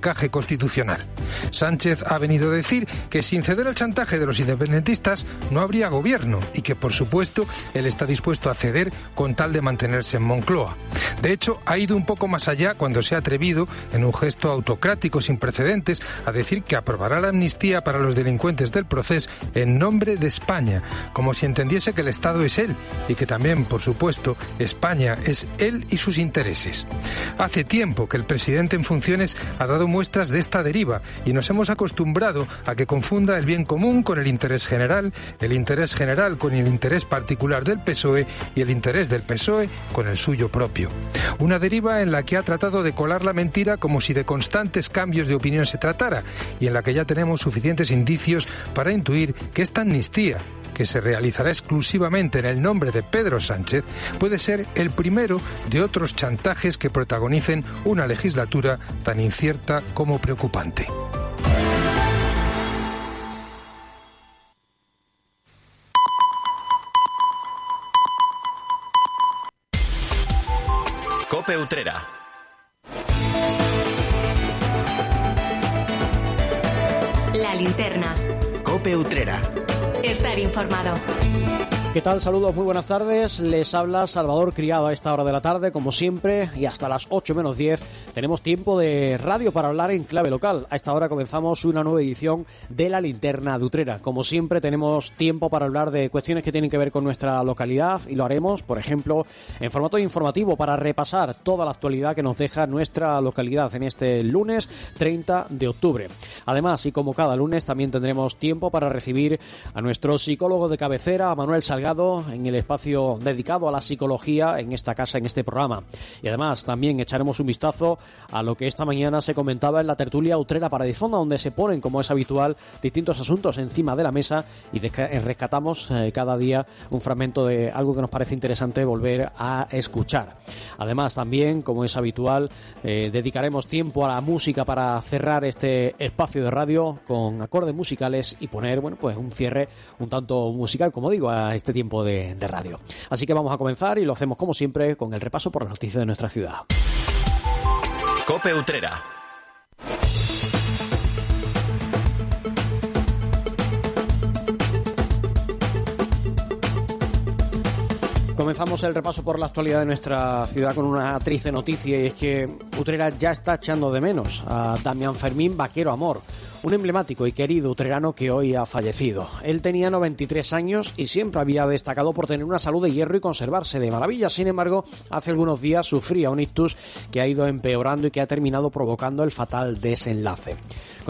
encaje constitucional. Sánchez ha venido a decir que sin ceder al chantaje de los independentistas no habría gobierno y que por supuesto él está dispuesto a ceder con tal de mantenerse en Moncloa. De hecho, ha ido un poco más allá cuando se ha atrevido, en un gesto autocrático sin precedentes, a decir que aprobará la amnistía para los delincuentes del proceso en nombre de España, como si entendiese que el Estado es él y que también, por supuesto, España es él y sus intereses. Hace tiempo que el presidente en funciones ha dado muestras de esta deriva nos hemos acostumbrado a que confunda el bien común con el interés general, el interés general con el interés particular del PSOE y el interés del PSOE con el suyo propio. Una deriva en la que ha tratado de colar la mentira como si de constantes cambios de opinión se tratara y en la que ya tenemos suficientes indicios para intuir que esta amnistía que se realizará exclusivamente en el nombre de Pedro Sánchez, puede ser el primero de otros chantajes que protagonicen una legislatura tan incierta como preocupante. Cope Utrera. La linterna. Cope Utrera. Estar informado. ¿Qué tal? Saludos, muy buenas tardes. Les habla Salvador Criado a esta hora de la tarde, como siempre, y hasta las 8 menos 10 tenemos tiempo de radio para hablar en clave local. A esta hora comenzamos una nueva edición de La Linterna de Utrera. Como siempre, tenemos tiempo para hablar de cuestiones que tienen que ver con nuestra localidad y lo haremos, por ejemplo, en formato informativo para repasar toda la actualidad que nos deja nuestra localidad en este lunes 30 de octubre. Además, y como cada lunes, también tendremos tiempo para recibir a nuestro psicólogo de cabecera, Manuel Salgado en el espacio dedicado a la psicología en esta casa, en este programa. Y además también echaremos un vistazo a lo que esta mañana se comentaba en la tertulia Utrera Paradisfonda, donde se ponen, como es habitual, distintos asuntos encima de la mesa y rescatamos eh, cada día un fragmento de algo que nos parece interesante volver a escuchar. Además también, como es habitual, eh, dedicaremos tiempo a la música para cerrar este espacio de radio con acordes musicales y poner, bueno, pues un cierre un tanto musical, como digo, a este tiempo de, de radio. Así que vamos a comenzar y lo hacemos como siempre con el repaso por las noticias de nuestra ciudad. Cope Utrera. Comenzamos el repaso por la actualidad de nuestra ciudad con una triste noticia y es que Utrera ya está echando de menos a Damián Fermín Vaquero Amor, un emblemático y querido utrerano que hoy ha fallecido. Él tenía 93 años y siempre había destacado por tener una salud de hierro y conservarse de maravilla. Sin embargo, hace algunos días sufría un ictus que ha ido empeorando y que ha terminado provocando el fatal desenlace.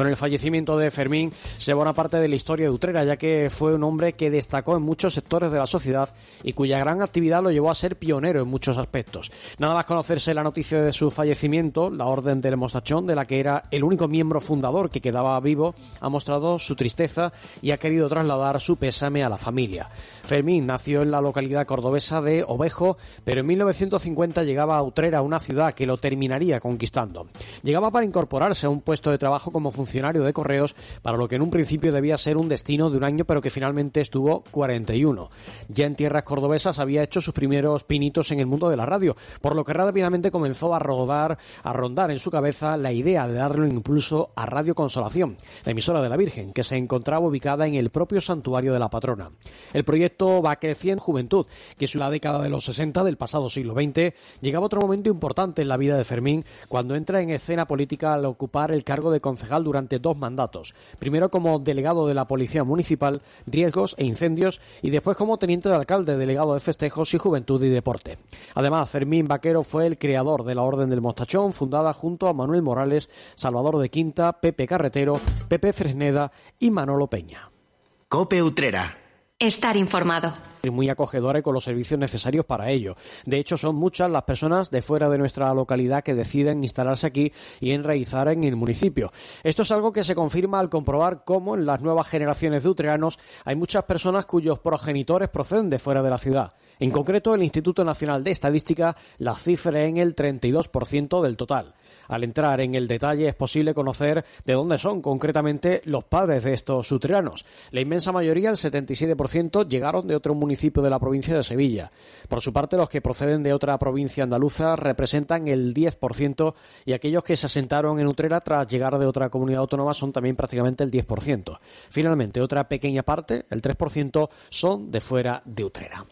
Con el fallecimiento de Fermín se va una parte de la historia de Utrera, ya que fue un hombre que destacó en muchos sectores de la sociedad y cuya gran actividad lo llevó a ser pionero en muchos aspectos. Nada más conocerse la noticia de su fallecimiento, la Orden del Mostachón, de la que era el único miembro fundador que quedaba vivo, ha mostrado su tristeza y ha querido trasladar su pésame a la familia. Fermín nació en la localidad cordobesa de Ovejo, pero en 1950 llegaba a Utrera, una ciudad que lo terminaría conquistando. Llegaba para incorporarse a un puesto de trabajo como funcionario de correos, para lo que en un principio debía ser un destino de un año, pero que finalmente estuvo 41. Ya en tierras cordobesas había hecho sus primeros pinitos en el mundo de la radio, por lo que rápidamente comenzó a rodar, a rondar en su cabeza la idea de darle un impulso a Radio Consolación, la emisora de la Virgen, que se encontraba ubicada en el propio santuario de la patrona. El proyecto va creciendo en juventud, que es la década de los 60 del pasado siglo XX, llegaba otro momento importante en la vida de Fermín cuando entra en escena política al ocupar el cargo de concejal durante dos mandatos. Primero como delegado de la Policía Municipal, Riesgos e Incendios y después como teniente de alcalde, delegado de Festejos y Juventud y Deporte. Además, Fermín Vaquero fue el creador de la Orden del Mostachón, fundada junto a Manuel Morales, Salvador de Quinta, Pepe Carretero, Pepe Fresneda y Manolo Peña. Cope Utrera. Estar informado. Muy acogedora y con los servicios necesarios para ello. De hecho, son muchas las personas de fuera de nuestra localidad que deciden instalarse aquí y enraizar en el municipio. Esto es algo que se confirma al comprobar cómo en las nuevas generaciones de utreanos hay muchas personas cuyos progenitores proceden de fuera de la ciudad. En concreto, el Instituto Nacional de Estadística la cifra en el 32% del total. Al entrar en el detalle es posible conocer de dónde son concretamente los padres de estos utreanos. La inmensa mayoría, el 77%, llegaron de otro municipio municipio de la provincia de Sevilla. Por su parte, los que proceden de otra provincia andaluza representan el 10% y aquellos que se asentaron en Utrera tras llegar de otra comunidad autónoma son también prácticamente el 10%. Finalmente, otra pequeña parte, el 3%, son de fuera de Utrera.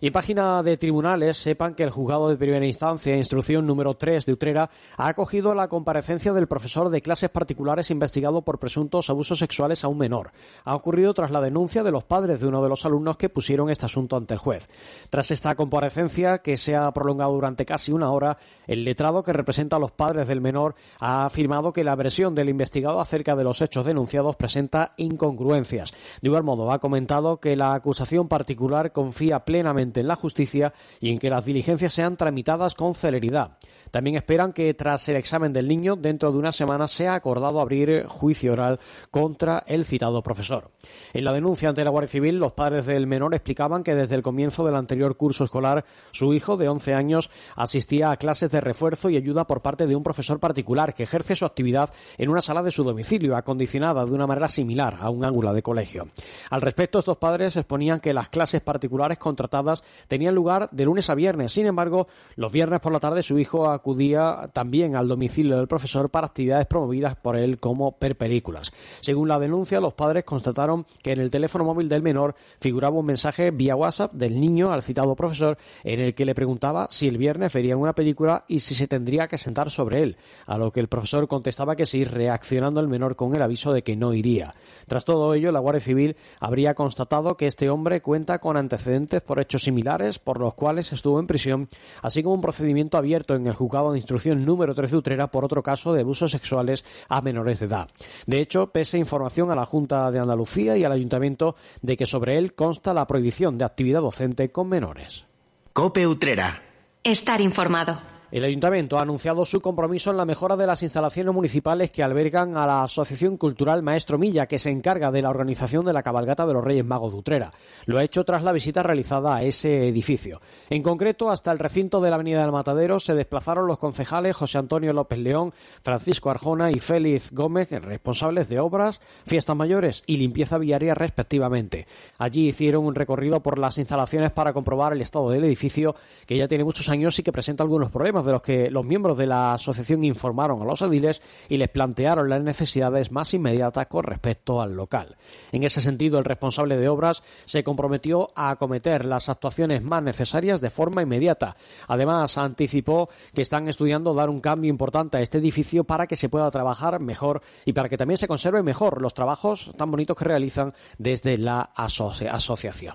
Y en página de tribunales, sepan que el juzgado de primera instancia, instrucción número 3 de Utrera, ha acogido la comparecencia del profesor de clases particulares investigado por presuntos abusos sexuales a un menor. Ha ocurrido tras la denuncia de los padres de uno de los alumnos que pusieron este asunto ante el juez. Tras esta comparecencia, que se ha prolongado durante casi una hora, el letrado que representa a los padres del menor ha afirmado que la versión del investigado acerca de los hechos denunciados presenta incongruencias. De igual modo, ha comentado que la acusación particular confía plenamente en la justicia y en que las diligencias sean tramitadas con celeridad. También esperan que tras el examen del niño, dentro de una semana, sea acordado abrir juicio oral contra el citado profesor. En la denuncia ante la Guardia Civil, los padres del menor explicaban que desde el comienzo del anterior curso escolar, su hijo de 11 años asistía a clases de refuerzo y ayuda por parte de un profesor particular que ejerce su actividad en una sala de su domicilio, acondicionada de una manera similar a un ángulo de colegio. Al respecto, estos padres exponían que las clases particulares contratadas tenían lugar de lunes a viernes. Sin embargo, los viernes por la tarde su hijo acudía también al domicilio del profesor para actividades promovidas por él como perpelículas. Según la denuncia, los padres constataron que en el teléfono móvil del menor figuraba un mensaje vía WhatsApp del niño al citado profesor en el que le preguntaba si el viernes verían una película y si se tendría que sentar sobre él, a lo que el profesor contestaba que sí, reaccionando el menor con el aviso de que no iría. Tras todo ello, la Guardia Civil habría constatado que este hombre cuenta con antecedentes por hechos similares por los cuales estuvo en prisión, así como un procedimiento abierto en el juzgado de instrucción número 13 de Utrera por otro caso de abusos sexuales a menores de edad. De hecho, pese información a la Junta de Andalucía y al Ayuntamiento de que sobre él consta la prohibición de actividad docente con menores. Cope Utrera. Estar informado. El ayuntamiento ha anunciado su compromiso en la mejora de las instalaciones municipales que albergan a la Asociación Cultural Maestro Milla, que se encarga de la organización de la cabalgata de los Reyes Magos de Utrera. Lo ha hecho tras la visita realizada a ese edificio. En concreto, hasta el recinto de la Avenida del Matadero se desplazaron los concejales José Antonio López León, Francisco Arjona y Félix Gómez, responsables de obras, fiestas mayores y limpieza viaria respectivamente. Allí hicieron un recorrido por las instalaciones para comprobar el estado del edificio, que ya tiene muchos años y que presenta algunos problemas de los que los miembros de la asociación informaron a los ediles y les plantearon las necesidades más inmediatas con respecto al local. En ese sentido, el responsable de obras se comprometió a acometer las actuaciones más necesarias de forma inmediata. Además, anticipó que están estudiando dar un cambio importante a este edificio para que se pueda trabajar mejor y para que también se conserve mejor los trabajos tan bonitos que realizan desde la asociación.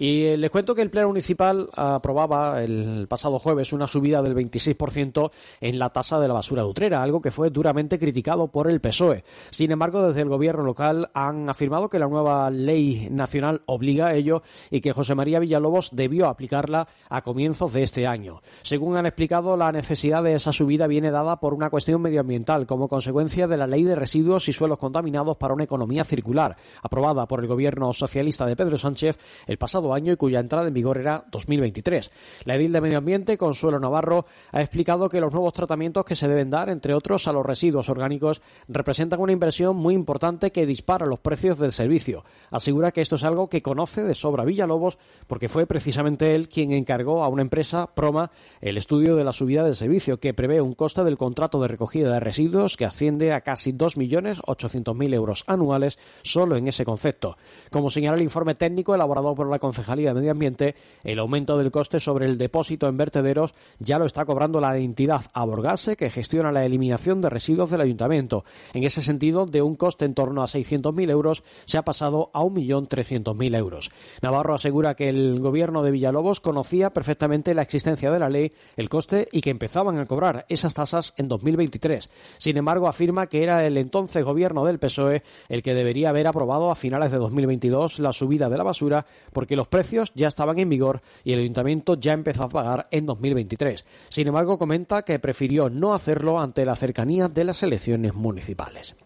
Y eh, les cuento que el Pleno Municipal aprobaba el pasado jueves una subida del 26% en la tasa de la basura de Utrera, algo que fue duramente criticado por el PSOE. Sin embargo, desde el gobierno local han afirmado que la nueva ley nacional obliga a ello y que José María Villalobos debió aplicarla a comienzos de este año. Según han explicado, la necesidad de esa subida viene dada por una cuestión medioambiental como consecuencia de la ley de residuos y suelos contaminados para una economía circular, aprobada por el gobierno socialista de Pedro Sánchez el pasado año y cuya entrada en vigor era 2023. La edil de Medio Ambiente, Consuelo Navarro, ha explicado que los nuevos tratamientos que se deben dar, entre otros a los residuos orgánicos, representan una inversión muy importante que dispara los precios del servicio. Asegura que esto es algo que conoce de sobra Villalobos porque fue precisamente él quien encargó a una empresa, Proma, el estudio de la subida del servicio, que prevé un coste del contrato de recogida de residuos que asciende a casi 2.800.000 euros anuales solo en ese concepto. Como señala el informe técnico elaborado por la Concejalía de Medio Ambiente, el aumento del coste sobre el depósito en vertederos ya lo está cobrando la entidad Aborgase, que gestiona la eliminación de residuos del ayuntamiento. En ese sentido, de un coste en torno a 600.000 euros se ha pasado a 1.300.000 euros. Navarro asegura que el gobierno de Villalobos conocía perfectamente la existencia de la ley, el coste y que empezaban a cobrar esas tasas en 2023. Sin embargo, afirma que era el entonces gobierno del PSOE el que debería haber aprobado a finales de 2022 la subida de la basura porque los precios ya estaban en vigor y el ayuntamiento ya empezó a pagar en 2023. Sin embargo, comenta que prefirió no hacerlo ante la cercanía de las elecciones municipales.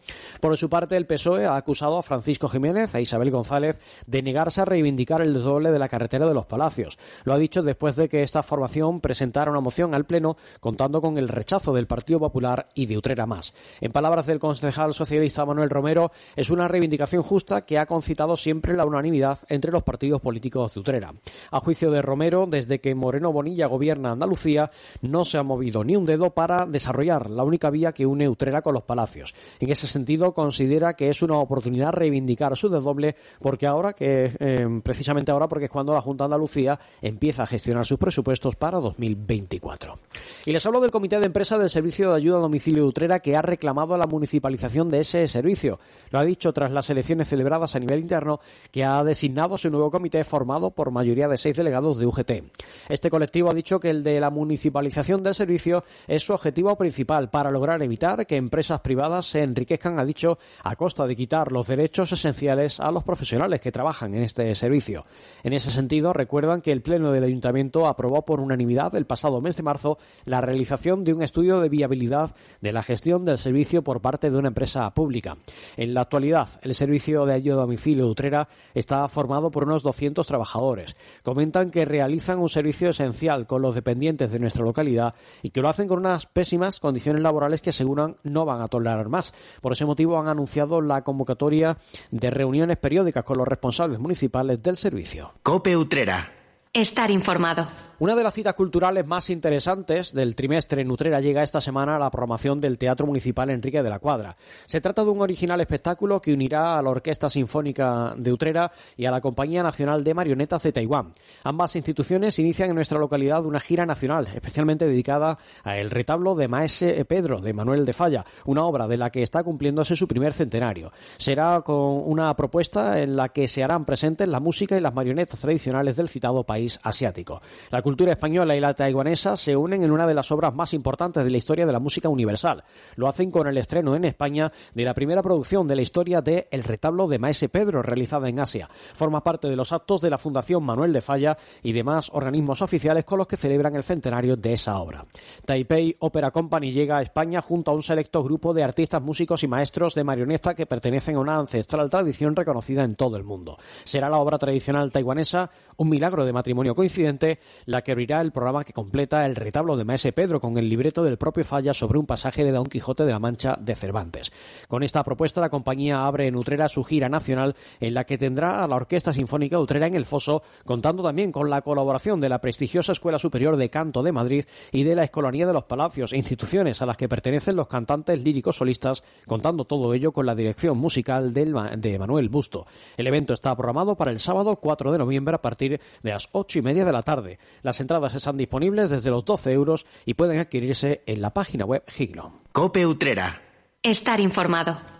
Por su parte, el PSOE ha acusado a Francisco Jiménez e Isabel González de negarse a reivindicar el desdoble de la carretera de los Palacios. Lo ha dicho después de que esta formación presentara una moción al Pleno contando con el rechazo del Partido Popular y de Utrera Más. En palabras del concejal socialista Manuel Romero, es una reivindicación justa que ha concitado siempre la unanimidad entre los partidos políticos de Utrera. A juicio de Romero, desde que Moreno Bonilla gobierna Andalucía, no se ha movido ni un dedo para desarrollar la única vía que une Utrera con los Palacios. En ese sentido, considera que es una oportunidad reivindicar su desdoble porque ahora que eh, precisamente ahora porque es cuando la Junta de Andalucía empieza a gestionar sus presupuestos para 2024. Y les hablo del comité de empresa del Servicio de Ayuda a Domicilio de Utrera que ha reclamado la municipalización de ese servicio. Lo ha dicho tras las elecciones celebradas a nivel interno que ha designado su nuevo comité formado por mayoría de seis delegados de UGT. Este colectivo ha dicho que el de la municipalización del servicio es su objetivo principal para lograr evitar que empresas privadas se enriquezcan, ha dicho, a costa de quitar los derechos esenciales a los profesionales que trabajan en este servicio. En ese sentido, recuerdan que el Pleno del Ayuntamiento aprobó por unanimidad el pasado mes de marzo la realización de un estudio de viabilidad de la gestión del servicio por parte de una empresa pública. En la actualidad, el servicio de ayuda a domicilio Utrera está formado por unos 200 trabajadores. Comentan que realizan un servicio esencial con los dependientes de nuestra localidad y que lo hacen con unas pésimas condiciones laborales que aseguran no van a tolerar más. Ese motivo han anunciado la convocatoria de reuniones periódicas con los responsables municipales del servicio. Cope Utrera. Estar informado. Una de las citas culturales más interesantes del trimestre en Utrera llega esta semana a la programación del Teatro Municipal Enrique de la Cuadra. Se trata de un original espectáculo que unirá a la Orquesta Sinfónica de Utrera y a la Compañía Nacional de Marionetas de Taiwán. Ambas instituciones inician en nuestra localidad una gira nacional, especialmente dedicada al retablo de Maese Pedro de Manuel de Falla, una obra de la que está cumpliéndose su primer centenario. Será con una propuesta en la que se harán presentes la música y las marionetas tradicionales del citado país asiático. Española y la taiwanesa se unen en una de las obras más importantes de la historia de la música universal. Lo hacen con el estreno en España de la primera producción de la historia de El retablo de Maese Pedro, realizada en Asia. Forma parte de los actos de la Fundación Manuel de Falla y demás organismos oficiales con los que celebran el centenario de esa obra. Taipei Opera Company llega a España junto a un selecto grupo de artistas, músicos y maestros de marioneta que pertenecen a una ancestral tradición reconocida en todo el mundo. Será la obra tradicional taiwanesa, un milagro de matrimonio coincidente, la que abrirá el programa que completa el retablo de Maese Pedro con el libreto del propio Falla sobre un pasaje de Don Quijote de la Mancha de Cervantes. Con esta propuesta, la compañía abre en Utrera su gira nacional en la que tendrá a la Orquesta Sinfónica Utrera en el Foso, contando también con la colaboración de la prestigiosa Escuela Superior de Canto de Madrid y de la Escolanía de los Palacios, instituciones a las que pertenecen los cantantes líricos solistas, contando todo ello con la dirección musical de Manuel Busto. El evento está programado para el sábado 4 de noviembre a partir de las ocho y media de la tarde. Las entradas están disponibles desde los 12 euros y pueden adquirirse en la página web Giglo. Cope Utrera. Estar informado.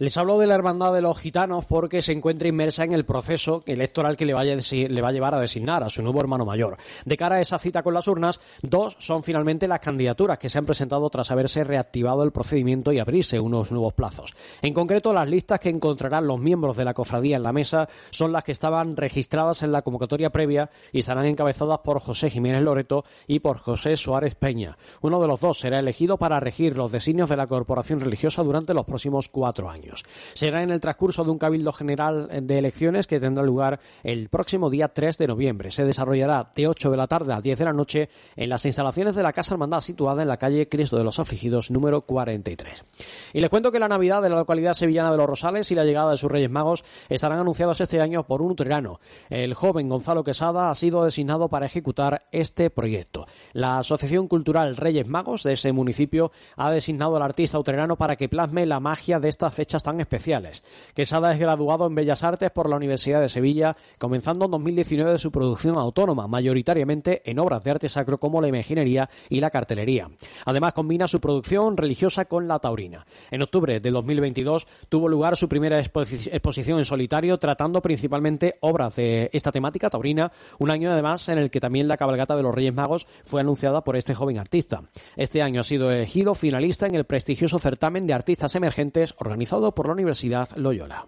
Les hablo de la Hermandad de los Gitanos porque se encuentra inmersa en el proceso electoral que le, le va a llevar a designar a su nuevo hermano mayor. De cara a esa cita con las urnas, dos son finalmente las candidaturas que se han presentado tras haberse reactivado el procedimiento y abrirse unos nuevos plazos. En concreto, las listas que encontrarán los miembros de la cofradía en la mesa son las que estaban registradas en la convocatoria previa y estarán encabezadas por José Jiménez Loreto y por José Suárez Peña. Uno de los dos será elegido para regir los designios de la corporación religiosa durante los próximos cuatro años. Será en el transcurso de un cabildo general de elecciones que tendrá lugar el próximo día 3 de noviembre. Se desarrollará de 8 de la tarde a 10 de la noche en las instalaciones de la Casa Hermandad situada en la calle Cristo de los Afligidos número 43. Y les cuento que la Navidad de la localidad sevillana de Los Rosales y la llegada de sus Reyes Magos estarán anunciados este año por un utrerano. El joven Gonzalo Quesada ha sido designado para ejecutar este proyecto. La Asociación Cultural Reyes Magos de ese municipio ha designado al artista utrerano para que plasme la magia de estas tan especiales. Quesada es graduado en Bellas Artes por la Universidad de Sevilla, comenzando en 2019 su producción autónoma, mayoritariamente en obras de arte sacro como la imaginería y la cartelería. Además, combina su producción religiosa con la taurina. En octubre de 2022 tuvo lugar su primera exposición en solitario, tratando principalmente obras de esta temática taurina, un año además en el que también la cabalgata de los Reyes Magos fue anunciada por este joven artista. Este año ha sido elegido finalista en el prestigioso certamen de artistas emergentes organizado por la Universidad Loyola.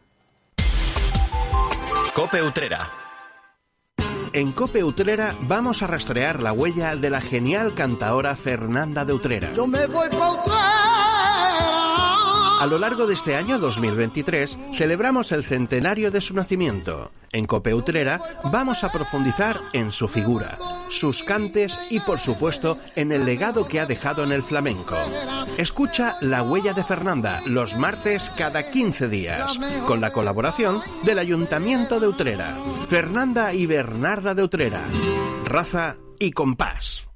Cope Utrera. En Cope Utrera vamos a rastrear la huella de la genial cantaora Fernanda de Utrera. Yo me voy pa' Utrera. A lo largo de este año 2023 celebramos el centenario de su nacimiento. En Copeutrera vamos a profundizar en su figura, sus cantes y por supuesto en el legado que ha dejado en el flamenco. Escucha La Huella de Fernanda los martes cada 15 días, con la colaboración del Ayuntamiento de Utrera. Fernanda y Bernarda de Utrera. Raza y compás.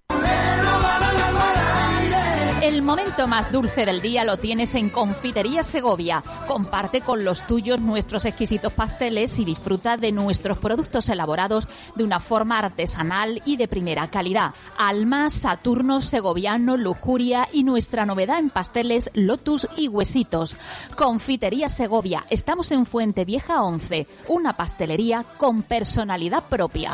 El momento más dulce del día lo tienes en Confitería Segovia. Comparte con los tuyos nuestros exquisitos pasteles y disfruta de nuestros productos elaborados de una forma artesanal y de primera calidad. Alma, Saturno, Segoviano, Lujuria y nuestra novedad en pasteles Lotus y Huesitos. Confitería Segovia. Estamos en Fuente Vieja 11, una pastelería con personalidad propia.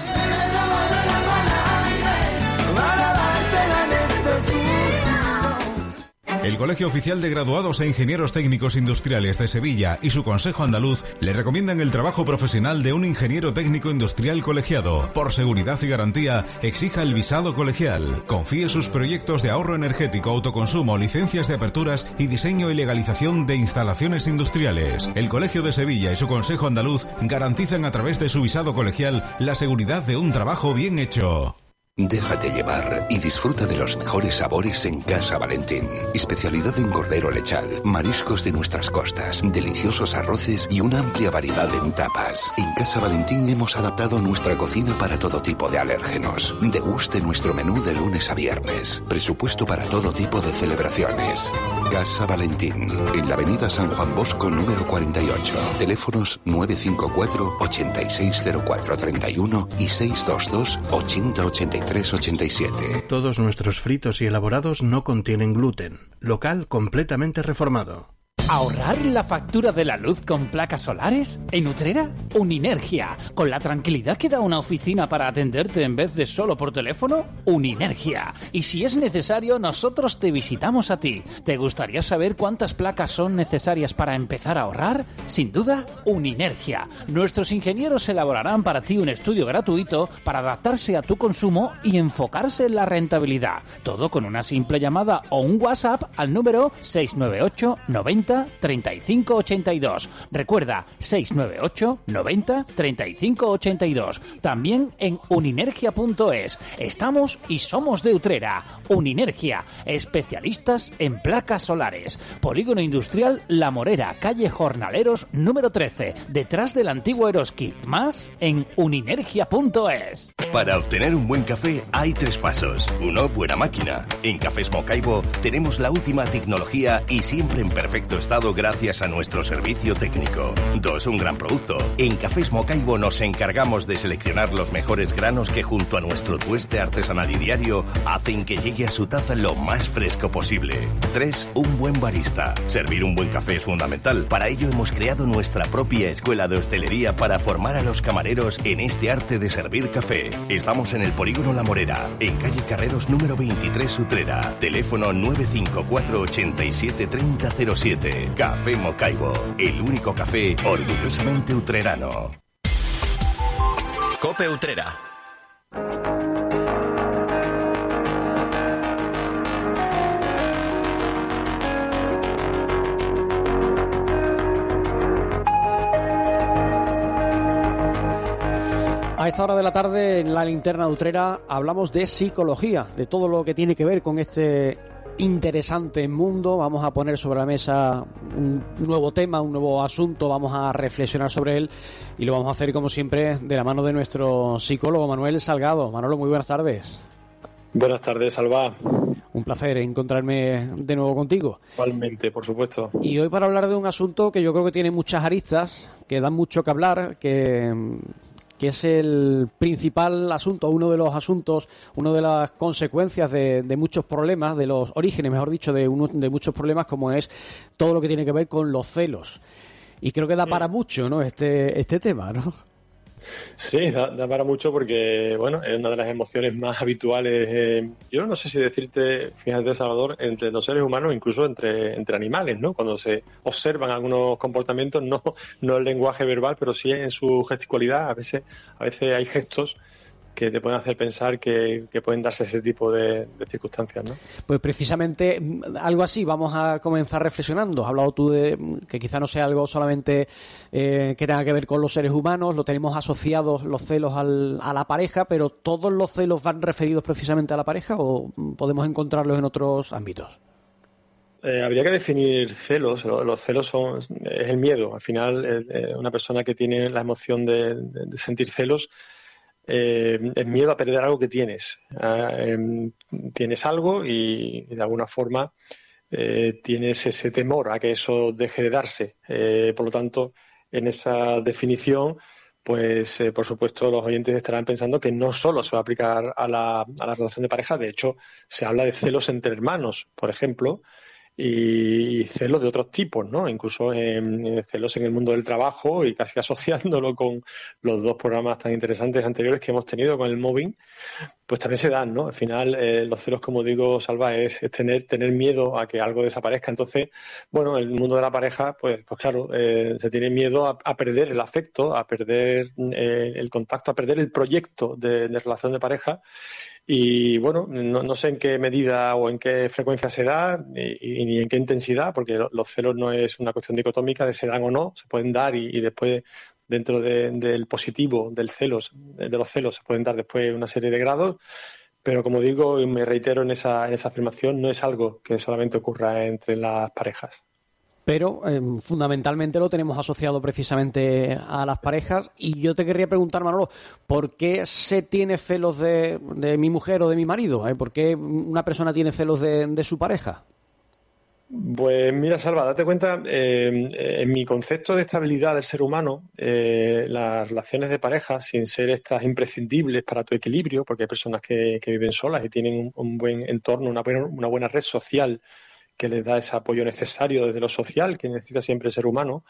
El Colegio Oficial de Graduados e Ingenieros Técnicos Industriales de Sevilla y su Consejo Andaluz le recomiendan el trabajo profesional de un ingeniero técnico industrial colegiado. Por seguridad y garantía, exija el visado colegial. Confíe sus proyectos de ahorro energético, autoconsumo, licencias de aperturas y diseño y legalización de instalaciones industriales. El Colegio de Sevilla y su Consejo Andaluz garantizan a través de su visado colegial la seguridad de un trabajo bien hecho. Déjate llevar y disfruta de los mejores sabores en Casa Valentín. Especialidad en cordero lechal, mariscos de nuestras costas, deliciosos arroces y una amplia variedad en tapas. En Casa Valentín hemos adaptado nuestra cocina para todo tipo de alérgenos. Deguste nuestro menú de lunes a viernes. Presupuesto para todo tipo de celebraciones. Casa Valentín, en la avenida San Juan Bosco número 48. Teléfonos 954 860431 y 622 8083 387. Todos nuestros fritos y elaborados no contienen gluten. Local completamente reformado. ¿Ahorrar la factura de la luz con placas solares? ¿En Utrera? Uninergia. ¿Con la tranquilidad que da una oficina para atenderte en vez de solo por teléfono? Uninergia. Y si es necesario, nosotros te visitamos a ti. ¿Te gustaría saber cuántas placas son necesarias para empezar a ahorrar? Sin duda, Uninergia. Nuestros ingenieros elaborarán para ti un estudio gratuito para adaptarse a tu consumo y enfocarse en la rentabilidad. Todo con una simple llamada o un WhatsApp al número 698 90 35 82. Recuerda 698 90 35 82. También en uninergia.es. Estamos y somos de Utrera. Uninergia, especialistas en placas solares. Polígono Industrial La Morera, calle Jornaleros número 13, detrás del antiguo Eroski. Más en uninergia.es. Para obtener un buen café hay tres pasos. Uno, buena máquina. En Cafés Mocaibo tenemos la última tecnología y siempre en perfecto estado gracias a nuestro servicio técnico. Dos, un gran producto. En Cafés Mocaibo nos encargamos de seleccionar los mejores granos que junto a nuestro tueste artesanal y diario hacen que llegue a su taza lo más fresco posible. Tres, un buen barista. Servir un buen café es fundamental. Para ello hemos creado nuestra propia escuela de hostelería para formar a los camareros en este arte de servir café. Estamos en el Polígono La Morera, en calle Carreros número 23 Utrera. Teléfono 954 87 3007. Café Mocaibo, el único café orgullosamente utrerano. Cope Utrera. A esta hora de la tarde en la linterna de Utrera hablamos de psicología, de todo lo que tiene que ver con este interesante mundo. Vamos a poner sobre la mesa un nuevo tema, un nuevo asunto, vamos a reflexionar sobre él y lo vamos a hacer como siempre de la mano de nuestro psicólogo Manuel Salgado. Manolo, muy buenas tardes. Buenas tardes, Alba. Un placer encontrarme de nuevo contigo. Igualmente, por supuesto. Y hoy para hablar de un asunto que yo creo que tiene muchas aristas, que dan mucho que hablar, que que es el principal asunto, uno de los asuntos, una de las consecuencias de, de muchos problemas, de los orígenes, mejor dicho, de, uno, de muchos problemas, como es todo lo que tiene que ver con los celos. Y creo que da para mucho, ¿no? Este, este tema, ¿no? Sí, da, da, para mucho porque, bueno, es una de las emociones más habituales. Eh, yo no sé si decirte, fíjate, Salvador, entre los seres humanos, incluso entre, entre animales, ¿no? Cuando se observan algunos comportamientos, no, no el lenguaje verbal, pero sí en su gesticulidad. A veces, a veces hay gestos que te pueden hacer pensar que, pueden darse ese tipo de, circunstancias. ¿no? Pues precisamente mm, algo así vamos a comenzar reflexionando. Has hablado tú de mm, que quizá no sea algo solamente eh, que tenga que ver con los seres humanos, lo tenemos asociados los celos al, a la pareja, pero ¿todos los celos van referidos precisamente a la pareja o mm, podemos encontrarlos en otros ámbitos? Eh, habría que definir celos. Los celos son es el miedo. Al final, eh, una persona que tiene la emoción de sentir celos eh, el miedo a perder algo que tienes. Ah, em, tienes algo y, de alguna forma eh, tienes ese temor a que eso deje de darse. Eh, por lo tanto, en esa definición, pues por supuesto los oyentes estarán pensando que no solo se va a aplicar a la, a la relación de pareja, de hecho se habla de celos entre hermanos, por ejemplo, y celos de otros tipos, ¿no? Incluso en, celos en el mundo del trabajo y casi asociándolo con los dos programas tan interesantes anteriores que hemos tenido con el mobbing, pues también se dan, ¿no? Al final, eh, los celos, como digo, Salva, es, tener, tener miedo a que algo desaparezca. Entonces, bueno, el mundo de la pareja, pues, pues claro, eh, se tiene miedo a, perder el afecto, a perder eh, el contacto, a perder el proyecto de relación de pareja y bueno, no, sé en qué medida o en qué frecuencia se da y, ni en qué intensidad, porque los celos no es una cuestión dicotómica de se dan o no, se pueden dar y, después dentro del positivo del celos, de los celos se pueden dar después una serie de grados. Pero como digo y me reitero en esa, en esa afirmación, no es algo que solamente ocurra entre las parejas pero em, fundamentalmente lo tenemos asociado precisamente a las parejas. Y yo te querría preguntar, Manolo, ¿por qué se tiene celos de, mi mujer o de mi marido? Eh? ¿Por qué una persona tiene celos de, su pareja? Pues mira, Salva, date cuenta, em, en mi concepto de estabilidad del ser humano, eh, las relaciones de pareja, sin ser estas imprescindibles para tu equilibrio, porque hay personas que, viven solas y tienen un, buen entorno, una una buena red social que les da ese apoyo necesario desde lo social que necesita siempre el ser humano.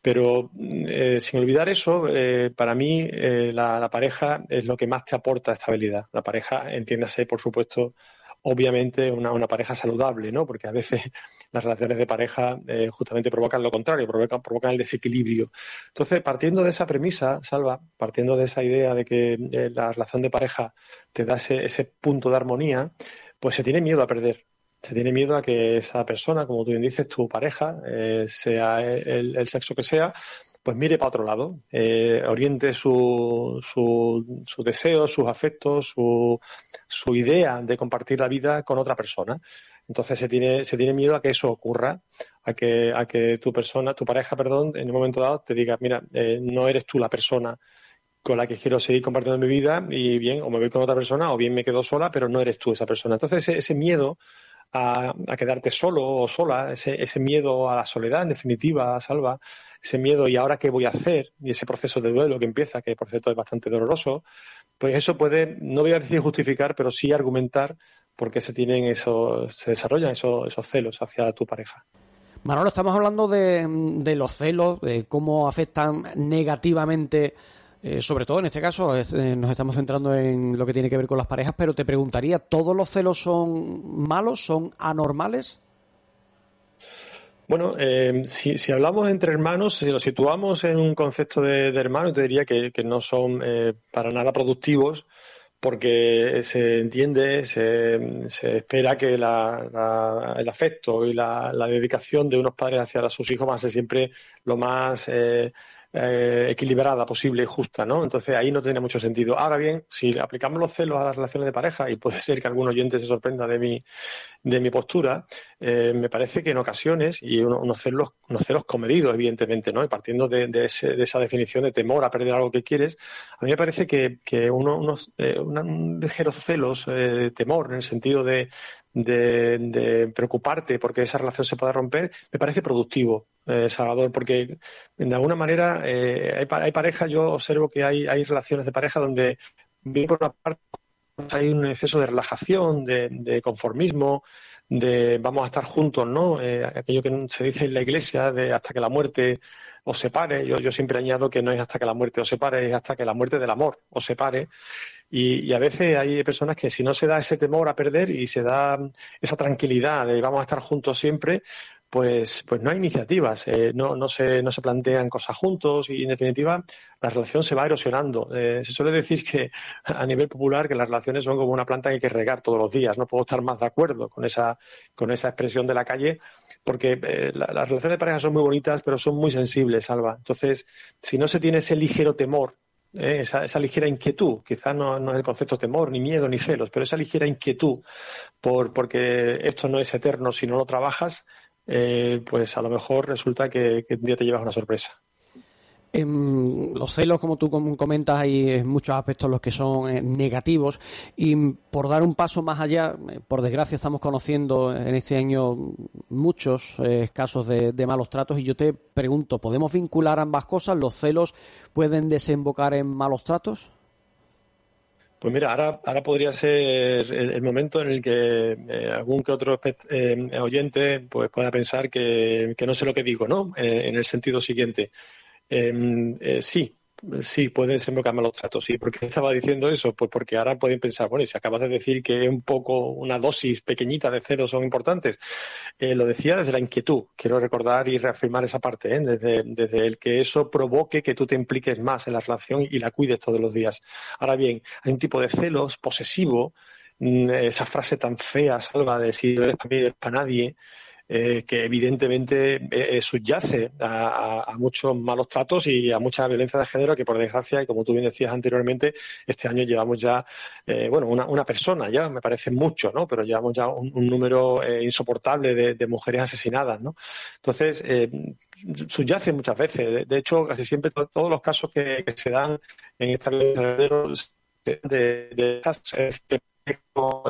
Pero eh, sin olvidar eso, eh, para mí eh, la, pareja es lo que más te aporta estabilidad. La pareja, entiéndase, por supuesto, obviamente una, pareja saludable, ¿no? Porque a veces las relaciones de pareja justamente provocan lo contrario, provocan, provocan el desequilibrio. Entonces, partiendo de esa premisa, Salva, partiendo de esa idea de que la relación de pareja te da ese, ese punto de armonía, pues se tiene miedo a perder se tiene miedo a que esa persona, como tú bien dices, tu pareja, eh, sea el, sexo que sea, pues mire para otro lado, eh, oriente su, su, deseo, sus afectos, su, su idea de compartir la vida con otra persona. Entonces se tiene, se tiene miedo a que eso ocurra, a que, a que tu persona, tu pareja, perdón, en un momento dado te diga, mira, eh, no eres tú la persona con la que quiero seguir compartiendo mi vida y bien, o me voy con otra persona o bien me quedo sola, pero no eres tú esa persona. Entonces ese miedo a, quedarte solo o sola, ese, ese, miedo a la soledad, en definitiva, Salva, ese miedo y ahora qué voy a hacer, y ese proceso de duelo que empieza, que por cierto es bastante doloroso, pues eso puede, no voy a decir justificar, pero sí argumentar por qué se tienen esos, se desarrollan esos, esos celos hacia tu pareja. Manolo, estamos hablando de, de los celos, de cómo afectan negativamente eh, sobre todo en este caso eh, nos estamos centrando en lo que tiene que ver con las parejas, pero te preguntaría, ¿todos los celos son malos, son anormales? Bueno, eh, si, hablamos entre hermanos, si lo situamos en un concepto de, hermano, te diría que, no son para nada productivos porque se entiende, se, se espera que el afecto y la, dedicación de unos padres hacia sus hijos van a ser siempre lo más eh, equilibrada posible y justa, ¿no? Entonces ahí no tiene mucho sentido. Ahora bien, si aplicamos los celos a las relaciones de pareja, y puede ser que algún oyente se sorprenda de mi, de mi postura, eh, me parece que en ocasiones, y unos celos, unos celos comedidos, evidentemente, ¿no? Y partiendo de, esa definición de temor a perder algo que quieres, a mí me parece que, unos, eh, un ligero celos, temor, en el sentido de, de, preocuparte porque esa relación se pueda romper, me parece productivo, eh, Salvador, porque de alguna manera eh, hay, hay parejas, yo observo que hay, hay relaciones de pareja donde, bien por una parte, hay un exceso de relajación, de, conformismo, de vamos a estar juntos, ¿no? Eh, aquello que se dice en la iglesia de hasta que la muerte os separe. Yo, yo siempre añado que no es hasta que la muerte os separe, es hasta que la muerte del amor os separe. Y, a veces hay personas que si no se da ese temor a perder y se da esa tranquilidad de vamos a estar juntos siempre, pues, pues no hay iniciativas, eh, no, no, se, no se plantean cosas juntos y, en definitiva, la relación se va erosionando. Eh, se suele decir que a nivel popular que las relaciones son como una planta que hay que regar todos los días. No puedo estar más de acuerdo con esa, con esa expresión de la calle, porque eh, las relaciones de pareja son muy bonitas, pero son muy sensibles, Alba. Entonces, si no se tiene ese ligero temor esa, esa, ligera inquietud, quizás no, es el concepto temor, ni miedo, ni celos, pero esa ligera inquietud por, porque esto no es eterno si no lo trabajas, eh, pues a lo mejor resulta que, un día te llevas una sorpresa. En los celos, como tú comentas, hay muchos aspectos los que son eh, negativos y por dar un paso más allá, eh, por desgracia estamos conociendo en este año muchos casos de, malos tratos y yo te pregunto, ¿podemos vincular ambas cosas? ¿Los celos pueden desembocar en malos tratos? Pues mira, ahora, ahora podría ser el, momento en el que eh, algún que otro eh, oyente pues pueda pensar que, no sé lo que digo, ¿no? en el sentido siguiente. Em, eh, sí, Sí, puede desembocar los tratos, sí. ¿Por qué estaba diciendo eso? Pues porque ahora pueden pensar, bueno, y si acabas de decir que un poco, una dosis pequeñita de ceros son importantes. Eh, lo decía desde la inquietud. Quiero recordar y reafirmar esa parte, ¿eh? desde, desde el que eso provoque que tú te impliques más en la relación y la cuides todos los días. Ahora bien, hay un tipo de celos posesivo, mm, esa frase tan fea, salva de si eres para mí, eres para nadie. Eh, que evidentemente eh, subyace a, muchos malos tratos y a mucha violencia de género que por desgracia, y como tú bien decías anteriormente, este año llevamos ya, eh, bueno, una, persona ya, me parece mucho, ¿no? Pero llevamos ya un, número insoportable de, mujeres asesinadas, ¿no? Entonces, subyace muchas veces. De, hecho, casi siempre todos los casos que, se dan en esta violencia de género de, de, de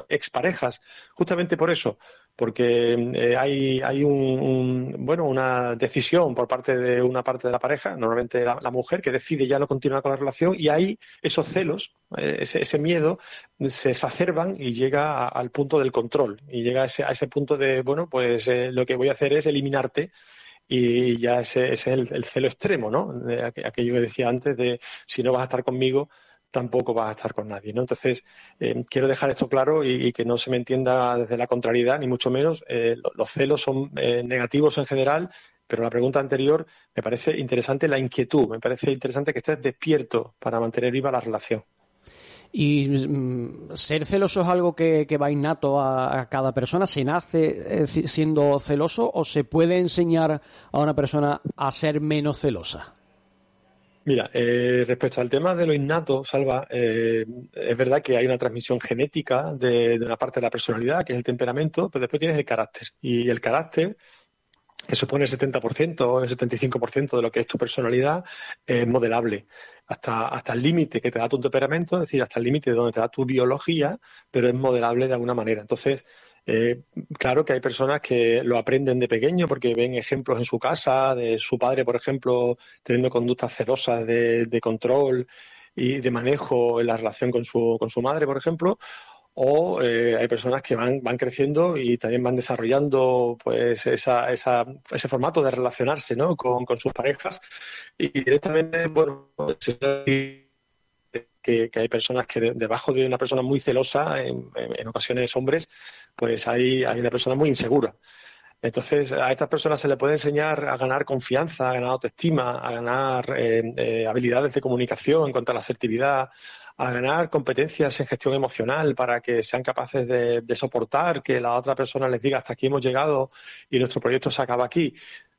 exparejas, justamente por eso, porque eh, hay, hay un, bueno, una decisión por parte de una parte de la pareja, normalmente la, mujer, que decide ya no continuar con la relación y ahí esos celos, eh, ese, miedo, se exacerban y llega al punto del control y llega a ese, a ese punto de, bueno, pues eh, lo que voy a hacer es eliminarte y ya ese, es el, celo extremo, ¿no? aquello que decía antes de si no vas a estar conmigo, tampoco vas a estar con nadie. ¿no? Entonces, eh, quiero dejar esto claro y, que no se me entienda desde la contrariedad, ni mucho menos. Eh, los celos son eh, negativos en general, pero la pregunta anterior me parece interesante la inquietud, me parece interesante que estés despierto para mantener viva la relación. ¿Y mm, ser celoso es algo que, va innato a, cada persona? ¿Se nace siendo celoso o se puede enseñar a una persona a ser menos celosa? Mira, eh, respecto al tema de lo innato, Salva, eh, es verdad que hay una transmisión genética de, una parte de la personalidad, que es el temperamento, pero después tienes el carácter. Y el carácter, que supone el 70% o el 75% de lo que es tu personalidad, es modelable hasta, hasta el límite que te da tu temperamento, es decir, hasta el límite donde te da tu biología, pero es modelable de alguna manera. Entonces, eh, claro que hay personas que lo aprenden de pequeño porque ven ejemplos en su casa de su padre, por ejemplo, teniendo conductas cerosas de, control y de manejo en la relación con su, con su madre, por ejemplo, o eh, hay personas que van, van creciendo y también van desarrollando pues esa, esa, ese formato de relacionarse ¿no? con, con sus parejas y directamente, bueno, que, hay personas que debajo de una persona muy celosa, en, ocasiones hombres, pues hay, hay una persona muy insegura. Entonces, a estas personas se le puede enseñar a ganar confianza, a ganar autoestima, a ganar eh, eh, habilidades de comunicación en cuanto a la asertividad, a ganar competencias en gestión emocional para que sean capaces de, de, soportar que la otra persona les diga hasta aquí hemos llegado y nuestro proyecto se acaba aquí.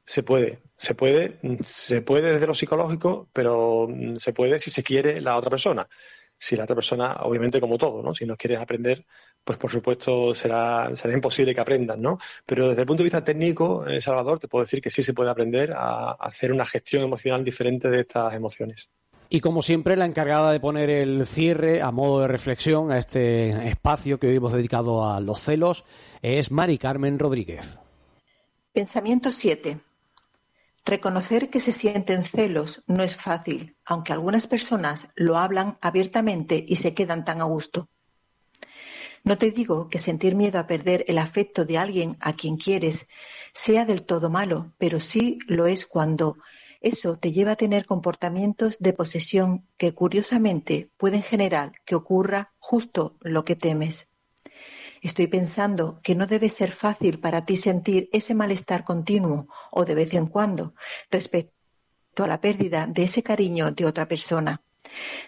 Se puede, se puede, se puede desde lo psicológico, pero se puede si se quiere la otra persona. Si la otra persona, obviamente como todo, ¿no? Si no quieres aprender, pues por supuesto será, será imposible que aprendan, ¿no? Pero desde el punto de vista técnico, eh, Salvador, te puedo decir que sí se puede aprender a hacer una gestión emocional diferente de estas emociones. Y como siempre, la encargada de poner el cierre a modo de reflexión a este espacio que hoy hemos dedicado a los celos es Mari Carmen Rodríguez. Pensamiento 7. Reconocer que se sienten celos no es fácil, aunque algunas personas lo hablan abiertamente y se quedan tan a gusto. No te digo que sentir miedo a perder el afecto de alguien a quien quieres sea del todo malo, pero sí lo es cuando eso te lleva a tener comportamientos de posesión que curiosamente pueden generar que ocurra justo lo que temes. Estoy pensando que no debe ser fácil para ti sentir ese malestar continuo o de vez en cuando respecto a la pérdida de ese cariño de otra persona.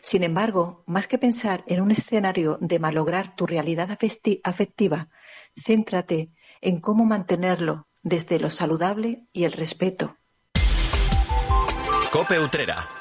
Sin embargo, más que pensar en un escenario de malograr tu realidad afectiva, céntrate en cómo mantenerlo desde lo saludable y el respeto. Cope Utrera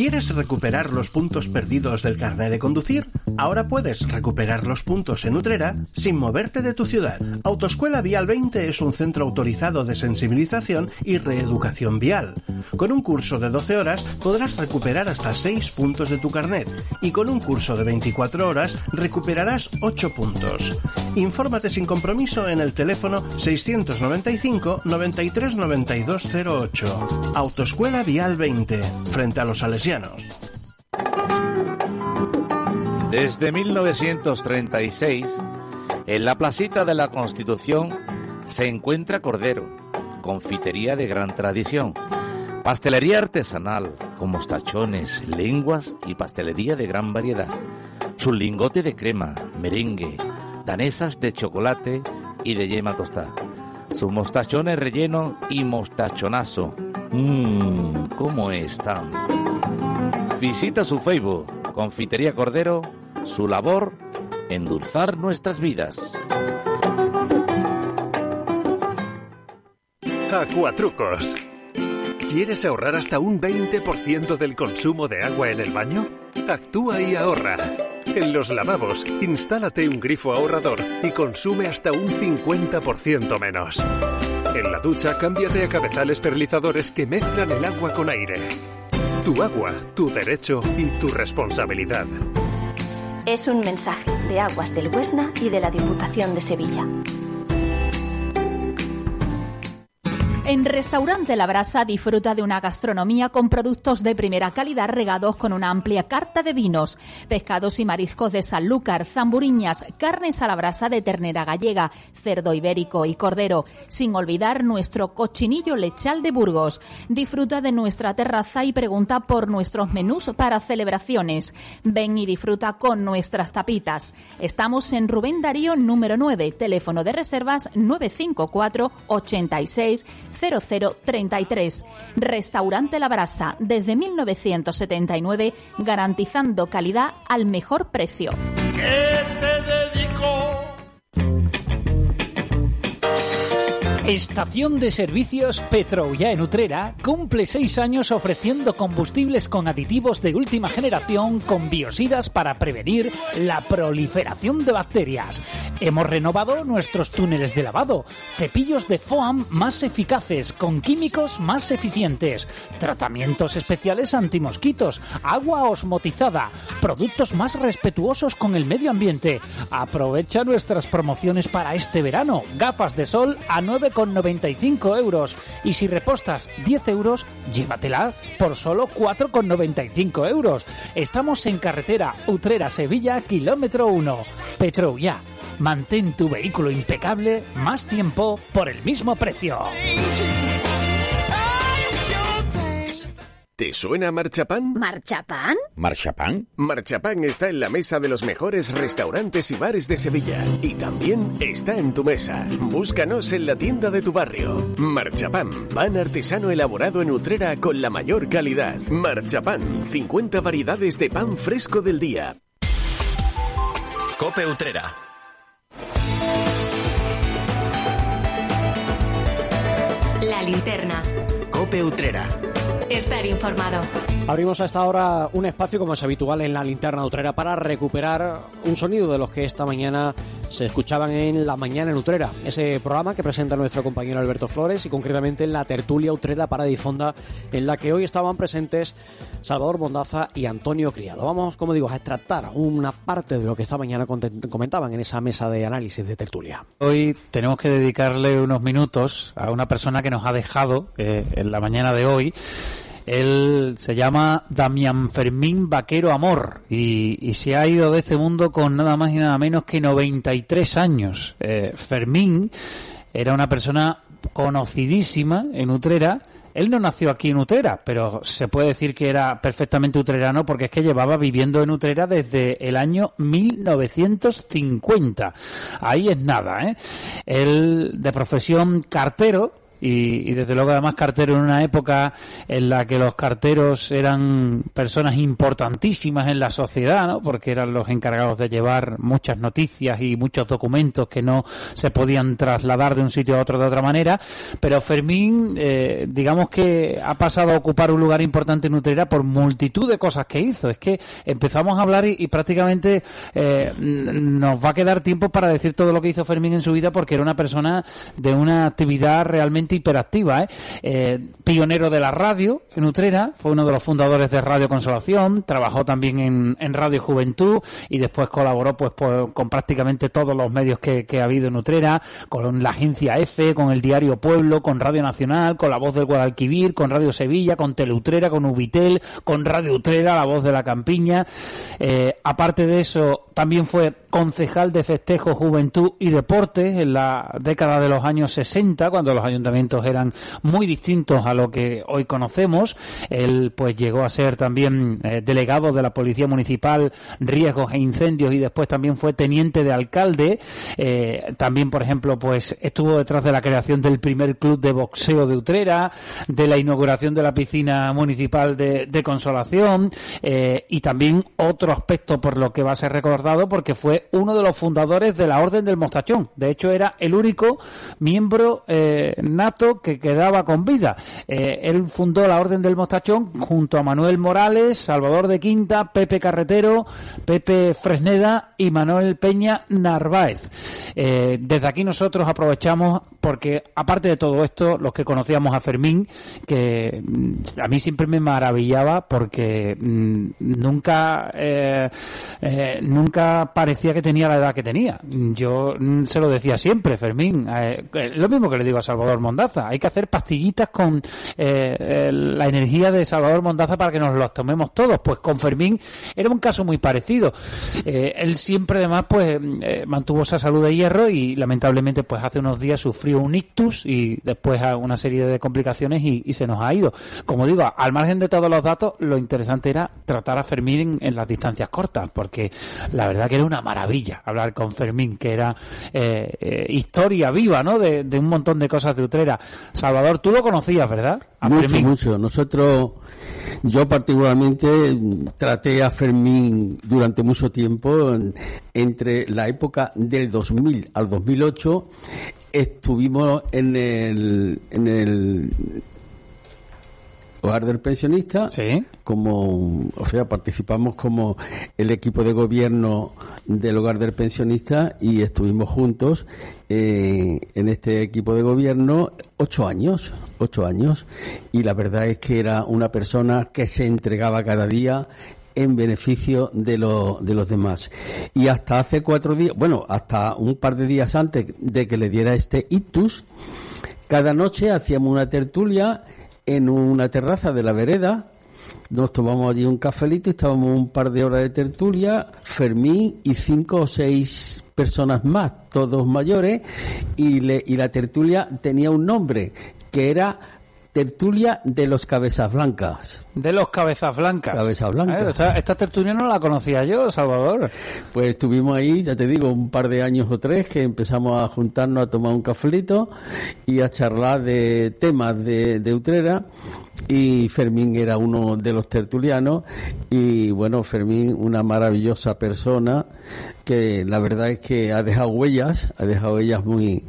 ¿Quieres recuperar los puntos perdidos del carnet de conducir? Ahora puedes recuperar los puntos en Utrera sin moverte de tu ciudad. Autoescuela Vial 20 es un centro autorizado de sensibilización y reeducación vial. Con un curso de 12 horas podrás recuperar hasta 6 puntos de tu carnet y con un curso de 24 horas recuperarás 8 puntos. Infórmate sin compromiso en el teléfono 695 93 92 08. Autoescuela Vial 20, frente a los desde 1936, en la placita de la Constitución se encuentra Cordero, confitería de gran tradición, pastelería artesanal con mostachones, lenguas y pastelería de gran variedad, su lingote de crema, merengue, danesas de chocolate y de yema tostada, sus mostachones relleno y mostachonazo. Mmm, ¿cómo están? Visita su Facebook, Confitería Cordero, su labor, endulzar nuestras vidas. Acuatrucos. ¿Quieres ahorrar hasta un 20% del consumo de agua en el baño? Actúa y ahorra. En los lavabos, instálate un grifo ahorrador y consume hasta un 50% menos. En la ducha, cámbiate a cabezales perlizadores que mezclan el agua con aire. Tu agua, tu derecho y tu responsabilidad. Es un mensaje de Aguas del Huesna y de la Diputación de Sevilla. En Restaurante La Brasa disfruta de una gastronomía con productos de primera calidad regados con una amplia carta de vinos, pescados y mariscos de Sanlúcar, zamburiñas, carnes a la brasa de ternera gallega, cerdo ibérico y cordero, sin olvidar nuestro cochinillo lechal de Burgos. Disfruta de nuestra terraza y pregunta por nuestros menús para celebraciones. Ven y disfruta con nuestras tapitas. Estamos en Rubén Darío número 9, teléfono de reservas 954 86 0033. Restaurante La Brasa, desde 1979, garantizando calidad al mejor precio. Estación de Servicios Petroya en Utrera cumple seis años ofreciendo combustibles con aditivos de última generación con biocidas para prevenir la proliferación de bacterias. Hemos renovado nuestros túneles de lavado, cepillos de FOAM más eficaces, con químicos más eficientes, tratamientos especiales antimosquitos, agua osmotizada, productos más respetuosos con el medio ambiente. Aprovecha nuestras promociones para este verano. Gafas de sol a 9,90 95 euros. Y si repostas 10 euros, llévatelas por solo 4,95 euros. Estamos en carretera Utrera-Sevilla, kilómetro 1. Petroya. Mantén tu vehículo impecable más tiempo por el mismo precio. ¿Te suena Marchapán? ¿Marchapán? ¿Marchapán? Marchapán está en la mesa de los mejores restaurantes y bares de Sevilla. Y también está en tu mesa. Búscanos en la tienda de tu barrio. Marchapán, pan artesano elaborado en Utrera con la mayor calidad. Marchapán, 50 variedades de pan fresco del día. Cope Utrera. La linterna. Cope Utrera. Estar informado. Abrimos a esta hora un espacio, como es habitual en la linterna utrera, para recuperar un sonido de los que esta mañana se escuchaban en La Mañana en Utrera, ese programa que presenta nuestro compañero Alberto Flores y concretamente en la tertulia Utrera para Difonda, en la que hoy estaban presentes Salvador Bondaza y Antonio Criado. Vamos, como digo, a extractar una parte de lo que esta mañana comentaban en esa mesa de análisis de tertulia. Hoy tenemos que dedicarle unos minutos a una persona que nos ha dejado eh, en la mañana de hoy él se llama Damián Fermín Vaquero Amor y, se ha ido de este mundo con nada más y nada menos que 93 años. Eh, Fermín era una persona conocidísima en Utrera él no nació aquí en Utrera, pero se puede decir que era perfectamente utrerano porque es que llevaba viviendo en Utrera desde el año 1950. Ahí es nada, ¿eh? Él de profesión cartero, y, desde luego además cartero en una época en la que los carteros eran personas importantísimas en la sociedad, ¿no? Porque eran los encargados de llevar muchas noticias y muchos documentos que no se podían trasladar de un sitio a otro de otra manera. Pero Fermín, eh, digamos que ha pasado a ocupar un lugar importante en Utrera por multitud de cosas que hizo. Es que empezamos a hablar y, prácticamente eh, nos va a quedar tiempo para decir todo lo que hizo Fermín en su vida porque era una persona de una actividad realmente hiperactiva, ¿eh? ¿eh? pionero de la radio en Utrera, fue uno de los fundadores de Radio Consolación, trabajó también en, Radio Juventud y después colaboró pues, con prácticamente todos los medios que, ha habido en Utrera, con la agencia F, con el diario Pueblo, con Radio Nacional, con la voz del Guadalquivir, con Radio Sevilla, con Teleutrera, con Ubitel, con Radio Utrera, la voz de la Campiña. Eh, aparte de eso, también fue concejal de festejo, juventud y deportes en la década de los años 60, cuando los ayuntamientos eran muy distintos a lo que hoy conocemos. Él pues llegó a ser también eh, delegado de la Policía Municipal, riesgos e incendios y después también fue teniente de alcalde. Eh, también, por ejemplo, pues estuvo detrás de la creación del primer club de boxeo de Utrera, de la inauguración de la piscina municipal de, Consolación eh, y también otro aspecto por lo que va a ser recordado porque fue uno de los fundadores de la Orden del Mostachón. De hecho, era el único miembro eh, nato que quedaba con vida. Eh, él fundó la Orden del Mostachón junto a Manuel Morales, Salvador de Quinta, Pepe Carretero, Pepe Fresneda y Manuel Peña Narváez. Eh, desde aquí nosotros aprovechamos porque, aparte de todo esto, los que conocíamos a Fermín, que mm, a mí siempre me maravillaba porque mm, nunca, nunca parecía que tenía la edad que tenía. Yo mm, se lo decía siempre, Fermín. Eh, eh, lo mismo que le digo a Salvador Mondaza. Hay que hacer pastillitas con eh, la energía de Salvador Mondaza para que nos los tomemos todos. Pues con Fermín era un caso muy parecido. él siempre además pues mantuvo esa salud de hierro y lamentablemente pues hace unos días sufrió un ictus y después una serie de complicaciones y, se nos ha ido. Como digo, al margen de todos los datos, lo interesante era tratar a Fermín en, en las distancias cortas, porque la verdad que era una maravilla hablar con Fermín, que era eh, eh, historia viva, ¿no? De, un montón de cosas de Utrera. Salvador, tú lo conocías, ¿verdad? mucho, mucho. Nosotros, yo particularmente traté a Fermín durante mucho tiempo, entre la época del 2000 al 2008, estuvimos en el, en el hogar del pensionista, como, o sea, participamos como el equipo de gobierno del hogar del pensionista y estuvimos juntos eh, en este equipo de gobierno ocho años, ocho años, y la verdad es que era una persona que se entregaba cada día en beneficio de, de los demás. Y hasta hace cuatro días, bueno, hasta un par de días antes de que le diera este ictus, cada noche hacíamos una tertulia en una terraza de la vereda. Nos tomamos allí un cafelito estábamos un par de horas de tertulia, Fermín y cinco o seis personas más, todos mayores, y, le, y la tertulia tenía un nombre, que era Tertulia de los Cabezas Blancas. De los Cabezas Blancas. Cabezas Blancas. esta, tertulia no la conocía yo, Salvador. Pues estuvimos ahí, ya te digo, un par de años o tres que empezamos a juntarnos a tomar un cafelito y a charlar de temas de, de Utrera y Fermín era uno de los tertulianos y bueno, Fermín una maravillosa persona que la verdad es que ha dejado huellas, ha dejado huellas muy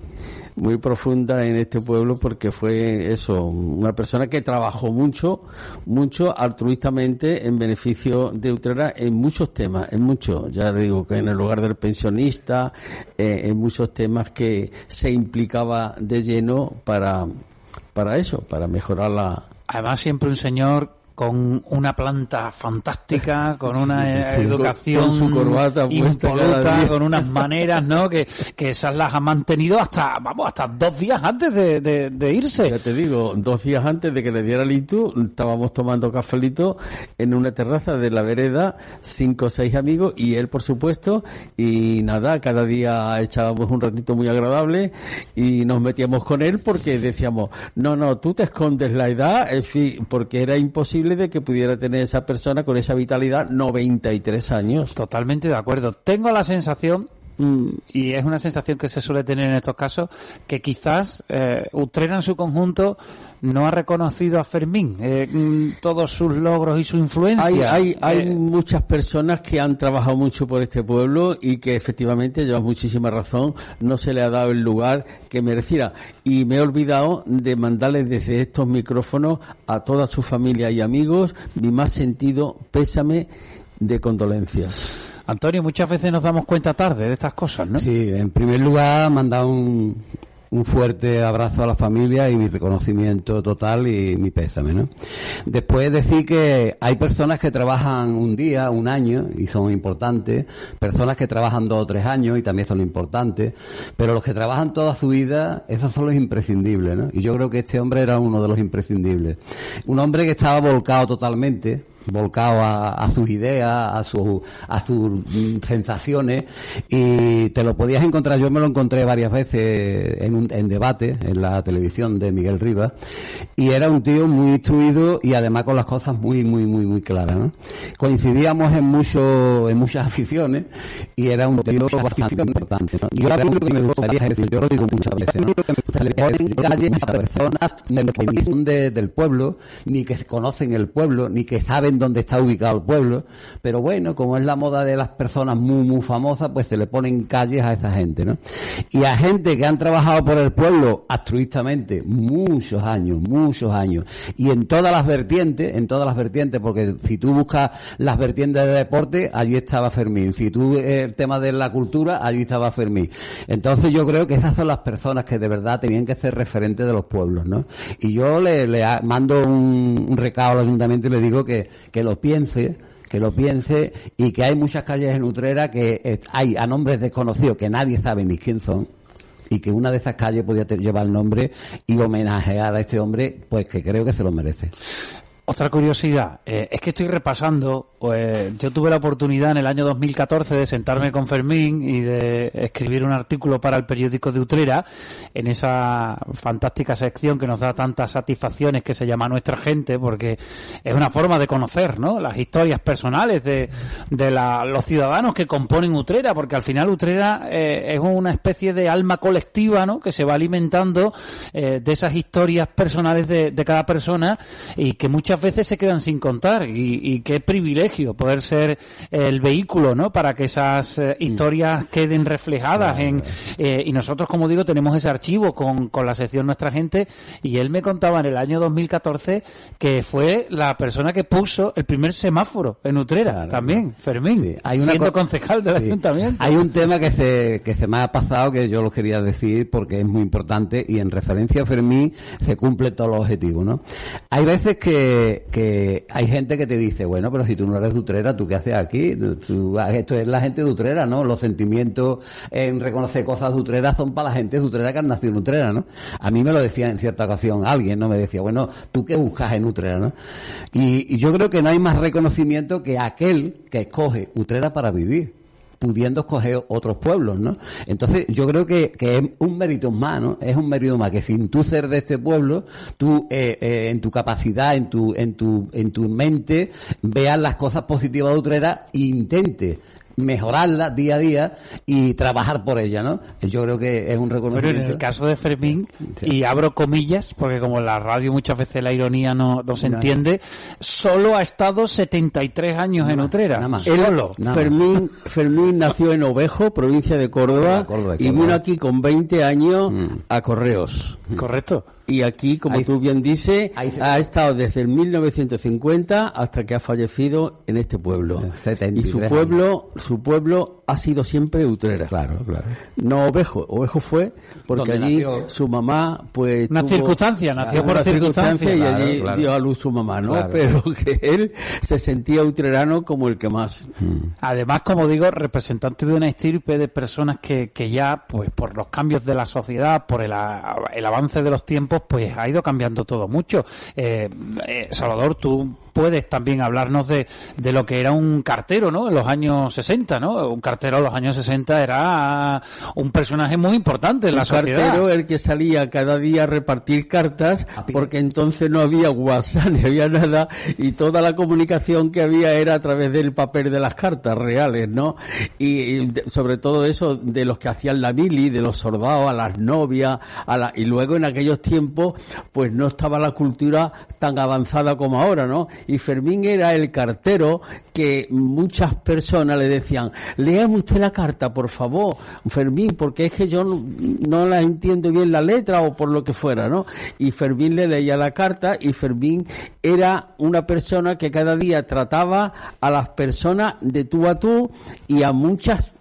muy profunda en este pueblo porque fue eso, una persona que trabajó mucho, mucho altruistamente en beneficio de Utrera en muchos temas, en muchos, ya digo que en el lugar del pensionista, eh, en muchos temas que se implicaba de lleno para, para eso, para mejorar la... Además siempre un señor con una planta fantástica, con una Sí, educación con su corbata impoluta, con unas maneras, ¿no? Que, que esas las ha mantenido hasta, vamos, hasta dos días antes de, de- de irse. Ya te digo, dos días antes de que le diera el itu, estábamos tomando cafelito en una terraza de la vereda, cinco o seis amigos y él, por supuesto, y nada, cada día echábamos un ratito muy agradable y nos metíamos con él porque decíamos, no, no, tú te escondes la edad, en fin, porque era imposible de que pudiera tener esa persona con esa vitalidad 93 años. Totalmente de acuerdo. Tengo la sensación, y es una sensación que se suele tener en estos casos, que quizás eh, Utrera en su conjunto no ha reconocido a Fermín eh, mm, todos sus logros y su influencia. Hay, hay, hay Eh, muchas personas que han trabajado mucho por este pueblo y que efectivamente llevan muchísima razón, no se le ha dado el lugar que mereciera. Y me he olvidado de mandarles desde estos micrófonos a toda su familia y amigos mi más sentido pésame de condolencias. Antonio, muchas veces nos damos cuenta tarde de estas cosas, ¿no? Sí, en primer lugar, mandar un, un fuerte abrazo a la familia y mi reconocimiento total y mi pésame, ¿no? Después decir que hay personas que trabajan un día, un año y son importantes, personas que trabajan dos o tres años y también son importantes, pero los que trabajan toda su vida, esos son los imprescindibles, ¿no? Y yo creo que este hombre era uno de los imprescindibles. Un hombre que estaba volcado totalmente, volcado a, a sus ideas, a, su, a sus mm, sensaciones y te lo podías encontrar, yo me lo encontré varias veces en, un, en debate en la televisión de Miguel Rivas y era un tío muy instruido y además con las cosas muy, muy, muy, muy claras. ¿no? Coincidíamos en, mucho, en muchas aficiones y era un tío bastante importante. ¿no? Y ahora lo que me gustaría decir, yo lo digo muchas veces, ¿no? se le ponen calles a personas que de- del pueblo, ni que conocen el pueblo, ni que saben dónde está ubicado el pueblo, pero bueno, como es la moda de las personas muy, muy famosas, pues se le ponen calles a esa gente, ¿no? Y a gente que han trabajado por el pueblo altruistamente muchos años, muchos años, y en todas las vertientes, en todas las vertientes, porque si tú buscas las vertientes de deporte, allí estaba Fermín, si tú eh, el tema de la cultura, allí estaba Fermín. Entonces yo creo que esas son las personas que de verdad tenían que ser referentes de los pueblos, ¿no? Y yo le, mando un recado al ayuntamiento y le digo que, que lo piense, que lo piense y que hay muchas calles en Utrera que hay a nombres desconocidos que nadie sabe ni quién son y que una de esas calles podía llevar el nombre y homenajear a este hombre, pues que creo que se lo merece. Otra curiosidad, eh, es que estoy repasando, pues, yo tuve la oportunidad en el año 2014 de sentarme con Fermín y de escribir un artículo para el periódico de Utrera en esa fantástica sección que nos da tantas satisfacciones que se llama Nuestra Gente, porque es una forma de conocer ¿no? las historias personales de, de la- los ciudadanos que componen Utrera, porque al final Utrera eh, es una especie de alma colectiva ¿no? que se va alimentando eh, de esas historias personales de, de cada persona y que muchas veces se quedan sin contar y, y qué privilegio poder ser el vehículo ¿no? para que esas eh, historias queden reflejadas en eh, y nosotros como digo tenemos ese archivo con, con la sección Nuestra Gente y él me contaba en el año 2014 que fue la persona que puso el primer semáforo en Utrera también, Fermín, Hay una siendo co- concejal del Sí. ayuntamiento. Hay un tema que se, que se me ha pasado que yo lo quería decir porque es muy importante y en referencia a Fermín se cumple todos los objetivos, ¿no? Hay veces que, que hay gente que te dice, bueno, pero si tú no eres de Utrera, ¿tú qué haces aquí? Tú- esto es la gente de Utrera, ¿no? Los sentimientos en reconocer cosas de Utrera son para la gente de Utrera que han nacido en Utrera, ¿no? A mí me lo decía en cierta ocasión alguien, ¿no? Me decía, bueno, ¿tú qué buscas en Utrera, no? Y, y yo creo que no hay más reconocimiento que aquel que escoge Utrera para vivir pudiendo escoger otros pueblos, ¿no? Entonces, yo creo que, que es un mérito más, ¿no? Es un mérito más que sin tú ser de este pueblo, tú eh, eh, en tu capacidad, en tu, en tu, en tu mente, veas las cosas positivas de Utrera e intente mejorarlas día a día y trabajar por ellas, ¿no? Yo creo que es un Pero reconocimiento. en el caso de Fermín, y abro comillas, porque como en la radio muchas veces la ironía no, no se entiende, solo ha estado 73 años en Utrera. Solo. Él, Fermín, Fermín nació en Ovejo, provincia de Córdoba, Córdoba, y Córdoba. vino aquí con 20 años a Correos. Correcto. Y aquí, como Ahí- tú bien dices, ha estado desde el 1950 hasta que ha fallecido en este pueblo. Y 73 su pueblo, su pueblo ha sido siempre Utrera. Claro, claro. No Ovejo. Ovejo fue porque allí nació- su mamá, pues. Una tuvo- circunstancia, nació por una circunstancia. y allí claro. dio a luz su mamá, ¿no? Claro. Pero que él se sentía utrerano como el que más. Además, como digo, representante de una estirpe de personas que, que ya, pues por los cambios de la sociedad, por el, a- el avance de los tiempos, pues ha ido cambiando todo mucho. Eh, eh, Salvador, tú puedes también hablarnos de, de lo que era un cartero, ¿no? En los años 60, ¿no? Un cartero en los años 60 era un personaje muy importante en la el sociedad. cartero el que salía cada día a repartir cartas porque entonces no había WhatsApp ni había nada y toda la comunicación que había era a través del papel de las cartas reales no y, sobre todo eso de los que hacían la mili de los soldados a las novias a la, y luego en aquellos tiempos pues no estaba la cultura tan avanzada como ahora no y Fermín era el cartero que muchas personas le decían léame usted la carta por favor Fermín porque es que yo no, no la entiendo bien la letra o por lo que fuera no y Fermín le leía la carta y Fermín era una persona que cada día trataba a las personas de tú a tú y a muchas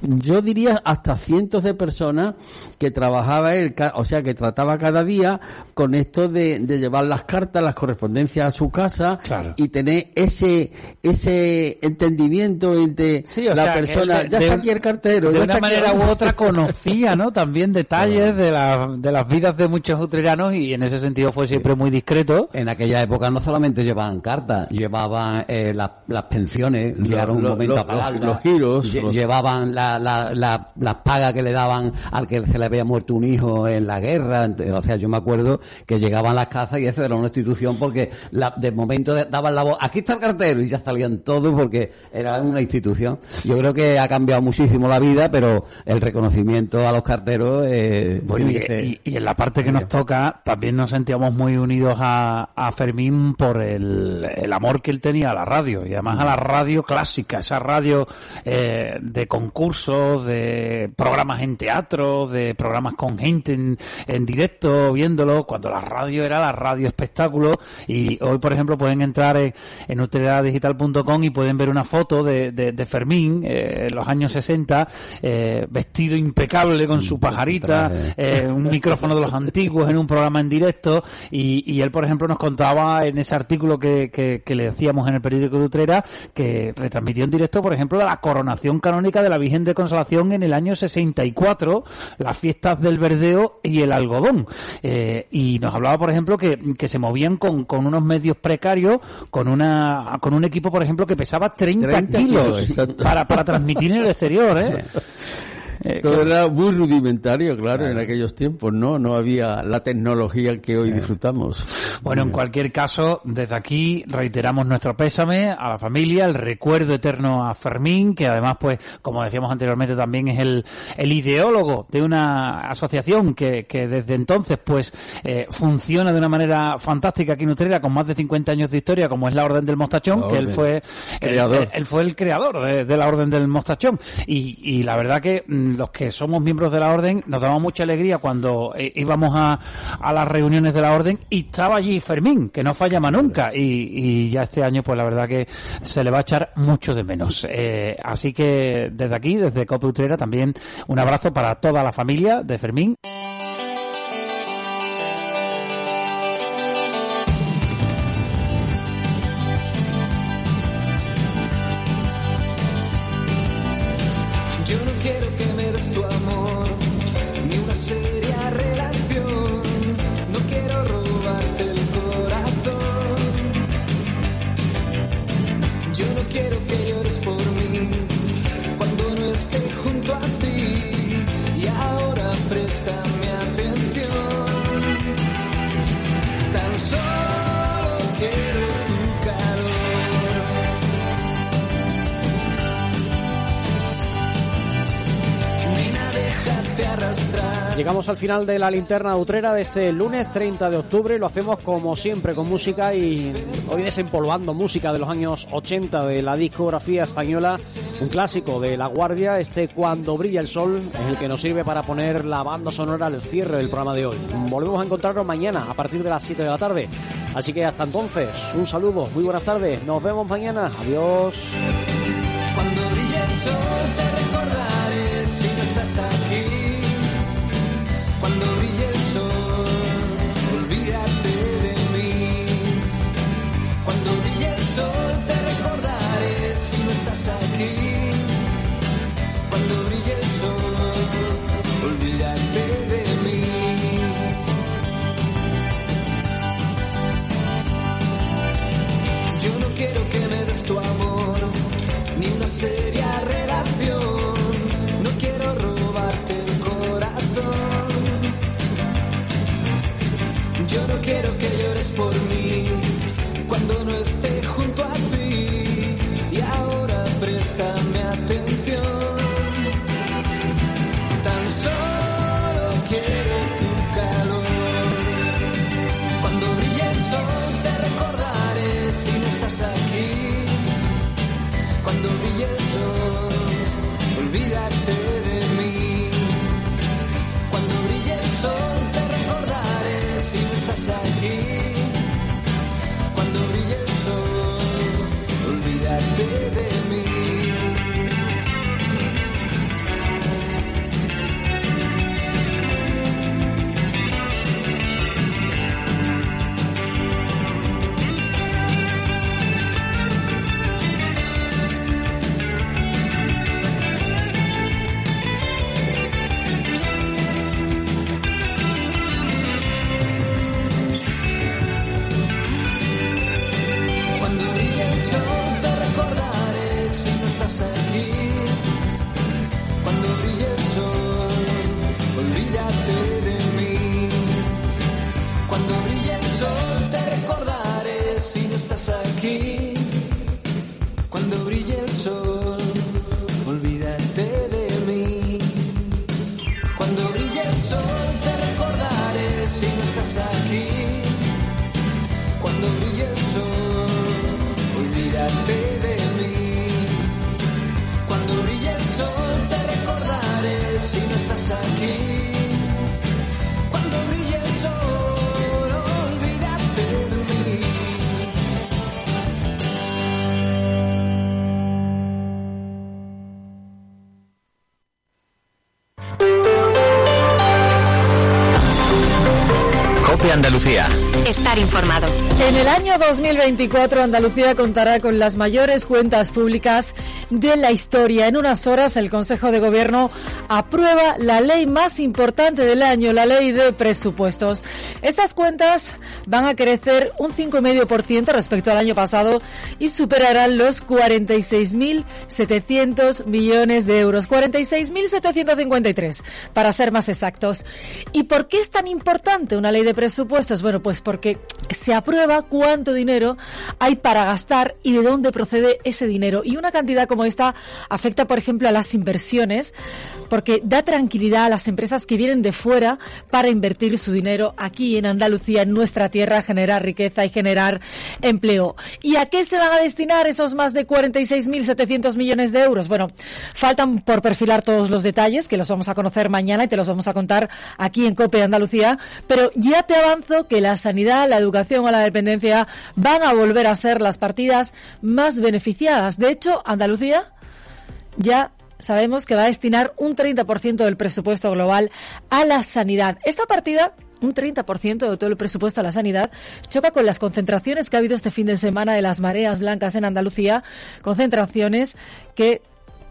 yo diría hasta cientos de personas que trabajaba él, o sea, que trataba cada día con esto de, de llevar las cartas, las correspondencias a su casa y tener ese ese entendimiento entre Sí, o la sea, persona. de- ya está aquí el cartero. de una aquí- manera u otra conocía, ¿no? También detalles de, la- de las vidas de muchos utreranos y en ese sentido fue siempre muy discreto. En aquella época no solamente llevaban cartas, llevaban eh, las, las pensiones, Lo- llegaron un lo- momento lo- a pagarlas, los giros, lle- los- llevaban la, la, la- las pagas que le daban al que se le había muerto un hijo en la guerra, o sea, yo me acuerdo que llegaban las casas y eso era una institución porque la- de momento daban la voz, aquí está el cartero y ya salían todos porque era una institución. Yo creo que ha cambiado muchísimo la vida, pero el reconocimiento a los carteros eh, Bueno, y, que ser- y- y en la parte que nos toca, también nos sentíamos muy unidos a, a Fermín por el, el amor que él tenía a la radio y además a la radio clásica, esa radio eh, de concursos, de programas en teatro, de programas con gente en, en directo viéndolo, cuando la radio era la radio espectáculo y hoy, por ejemplo, pueden entrar en, en utilidaddigital.com y pueden ver una foto de, de- de Fermín eh, en los años 60, eh, vestido impecable con su pajarita, eh, un micrófono de los antiguos en un programa en directo y, y él, por ejemplo, nos contaba en ese artículo que, que- que le decíamos en el periódico de Utrera que retransmitió en directo, por ejemplo, la coronación canónica de la Virgen de Consolación en el año 64, las fiestas del verdeo y el algodón. Eh, y nos hablaba, por ejemplo, que, que se movían con, con unos medios precarios, con una con un equipo, por ejemplo, que pesaba 30, 30 kilos, kilos, para, para transmitir en el exterior, ¿eh? Eh, Todo era muy rudimentario, claro, en aquellos tiempos, ¿no? No había la tecnología que hoy disfrutamos. Bueno, en cualquier caso, desde aquí reiteramos nuestro pésame a la familia, el recuerdo eterno a Fermín, que además, pues, como decíamos anteriormente, también es el, el ideólogo de una asociación que, que desde entonces, pues, eh, funciona de una manera fantástica aquí en Utrera, con más de 50 años de historia, como es la Orden del Mostachón, La que él fue, él- él fue el creador de, de la Orden del Mostachón. Y, y la verdad que mm, los que somos miembros de la Orden nos daba mucha alegría cuando eh, íbamos a, a las reuniones de la Orden y estaba allí Fermín, que no fallaba nunca. Y, y ya este año, pues la verdad que se le va a echar mucho de menos. Eh, así que desde aquí, desde Cope Utrera, también un abrazo para toda la familia de Fermín. Llegamos al final de la linterna utrera de este lunes 30 de octubre. Lo hacemos como siempre con música y hoy desempolvando música de los años 80 de la discografía española. Un clásico de La Guardia, este Cuando brilla el sol, es el que nos sirve para poner la banda sonora al cierre del programa de hoy. Volvemos a encontrarnos mañana a partir de las 7 de la tarde. Así que hasta entonces, un saludo, muy buenas tardes. Nos vemos mañana. Adiós. Ni Informado. En el año 2024 Andalucía contará con las mayores cuentas públicas de la historia. En unas horas el Consejo de Gobierno aprueba la ley más importante del año, la ley de presupuestos. Estas cuentas van a crecer un 5,5% respecto al año pasado y superarán los 46.700 millones de euros. 46.753 para ser más exactos. ¿Y por qué es tan importante una ley de presupuestos? Bueno, pues porque se aprueba cuánto dinero hay para gastar y de dónde procede ese dinero. Y una cantidad como esta afecta, por ejemplo, a las inversiones, porque da tranquilidad a las empresas que vienen de fuera para invertir su dinero aquí en Andalucía, en nuestra tierra, generar riqueza y generar empleo. ¿Y a qué se van a destinar esos más de 46.700 millones de euros? Bueno, faltan por perfilar todos los detalles, que los vamos a conocer mañana y te los vamos a contar aquí en COPE Andalucía, pero ya te avanzo que la sanidad, la educación o la dependencia van a volver a ser las partidas más beneficiadas. De hecho, Andalucía ya sabemos que va a destinar un 30% del presupuesto global a la sanidad. Esta partida un 30% de todo el presupuesto a la sanidad, choca con las concentraciones que ha habido este fin de semana de las mareas blancas en Andalucía, concentraciones que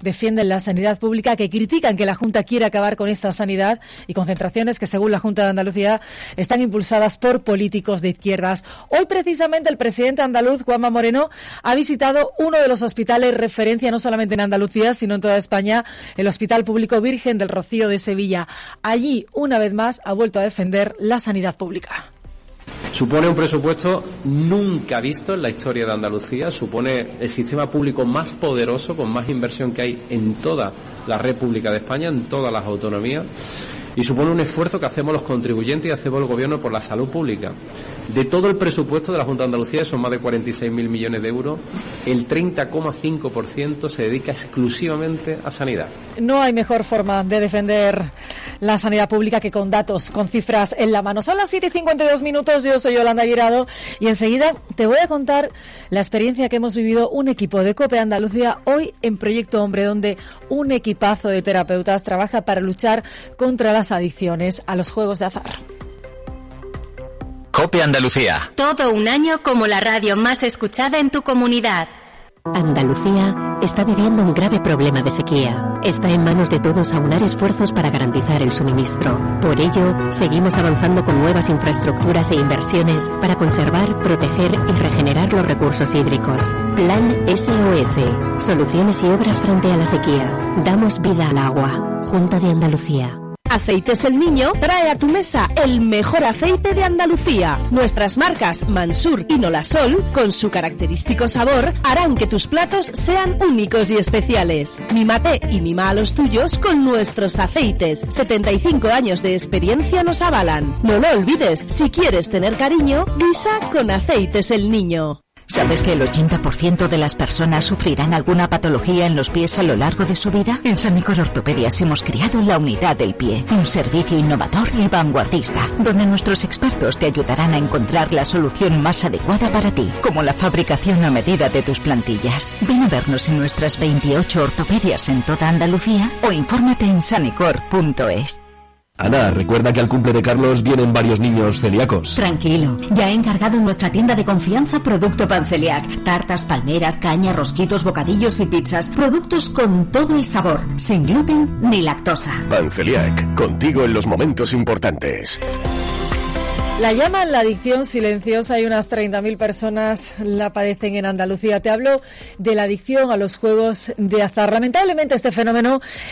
defienden la sanidad pública, que critican que la Junta quiere acabar con esta sanidad y concentraciones que, según la Junta de Andalucía, están impulsadas por políticos de izquierdas. Hoy, precisamente, el presidente andaluz, Juanma Moreno, ha visitado uno de los hospitales referencia no solamente en Andalucía, sino en toda España, el Hospital Público Virgen del Rocío de Sevilla. Allí, una vez más, ha vuelto a defender la sanidad pública. Supone un presupuesto nunca visto en la historia de Andalucía, supone el sistema público más poderoso, con más inversión que hay en toda la República de España, en todas las autonomías. y supone un esfuerzo que hacemos los contribuyentes y hacemos el Gobierno por la salud pública. De todo el presupuesto de la Junta de Andalucía, son más de 46.000 millones de euros, el 30,5% se dedica exclusivamente a sanidad. No hay mejor forma de defender la sanidad pública que con datos, con cifras en la mano. Son las 7 y 52 minutos, yo soy Yolanda Guirado y enseguida te voy a contar la experiencia que hemos vivido un equipo de COPE Andalucía hoy en Proyecto Hombre, donde un equipazo de terapeutas trabaja para luchar contra las adicciones a los juegos de azar. Cope Andalucía. Todo un año como la radio más escuchada en tu comunidad. Andalucía está viviendo un grave problema de sequía. Está en manos de todos aunar esfuerzos para garantizar el suministro. Por ello, seguimos avanzando con nuevas infraestructuras e inversiones para conservar, proteger y regenerar los recursos hídricos. Plan SOS. Soluciones y obras frente a la sequía. Damos vida al agua. Junta de Andalucía. Aceites El Niño trae a tu mesa el mejor aceite de Andalucía. Nuestras marcas Mansur y Nolasol, con su característico sabor, harán que tus platos sean únicos y especiales. Mímate y mima a los tuyos con nuestros aceites. 75 años de experiencia nos avalan. No lo olvides, si quieres tener cariño, guisa con Aceites El Niño. ¿Sabes que el 80% de las personas sufrirán alguna patología en los pies a lo largo de su vida? En Sanicor Ortopedias hemos creado la unidad del pie, un servicio innovador y vanguardista, donde nuestros expertos te ayudarán a encontrar la solución más adecuada para ti, como la fabricación a medida de tus plantillas. Ven a vernos en nuestras 28 ortopedias en toda Andalucía o infórmate en sanicor.es. Ana, recuerda que al cumple de Carlos vienen varios niños celíacos. Tranquilo, ya he encargado en nuestra tienda de confianza producto Panceliac. Tartas, palmeras, caña, rosquitos, bocadillos y pizzas. Productos con todo el sabor, sin gluten ni lactosa. Panceliac, contigo en los momentos importantes. La llaman la adicción silenciosa y unas 30.000 personas la padecen en Andalucía. Te hablo de la adicción a los juegos de azar. Lamentablemente este fenómeno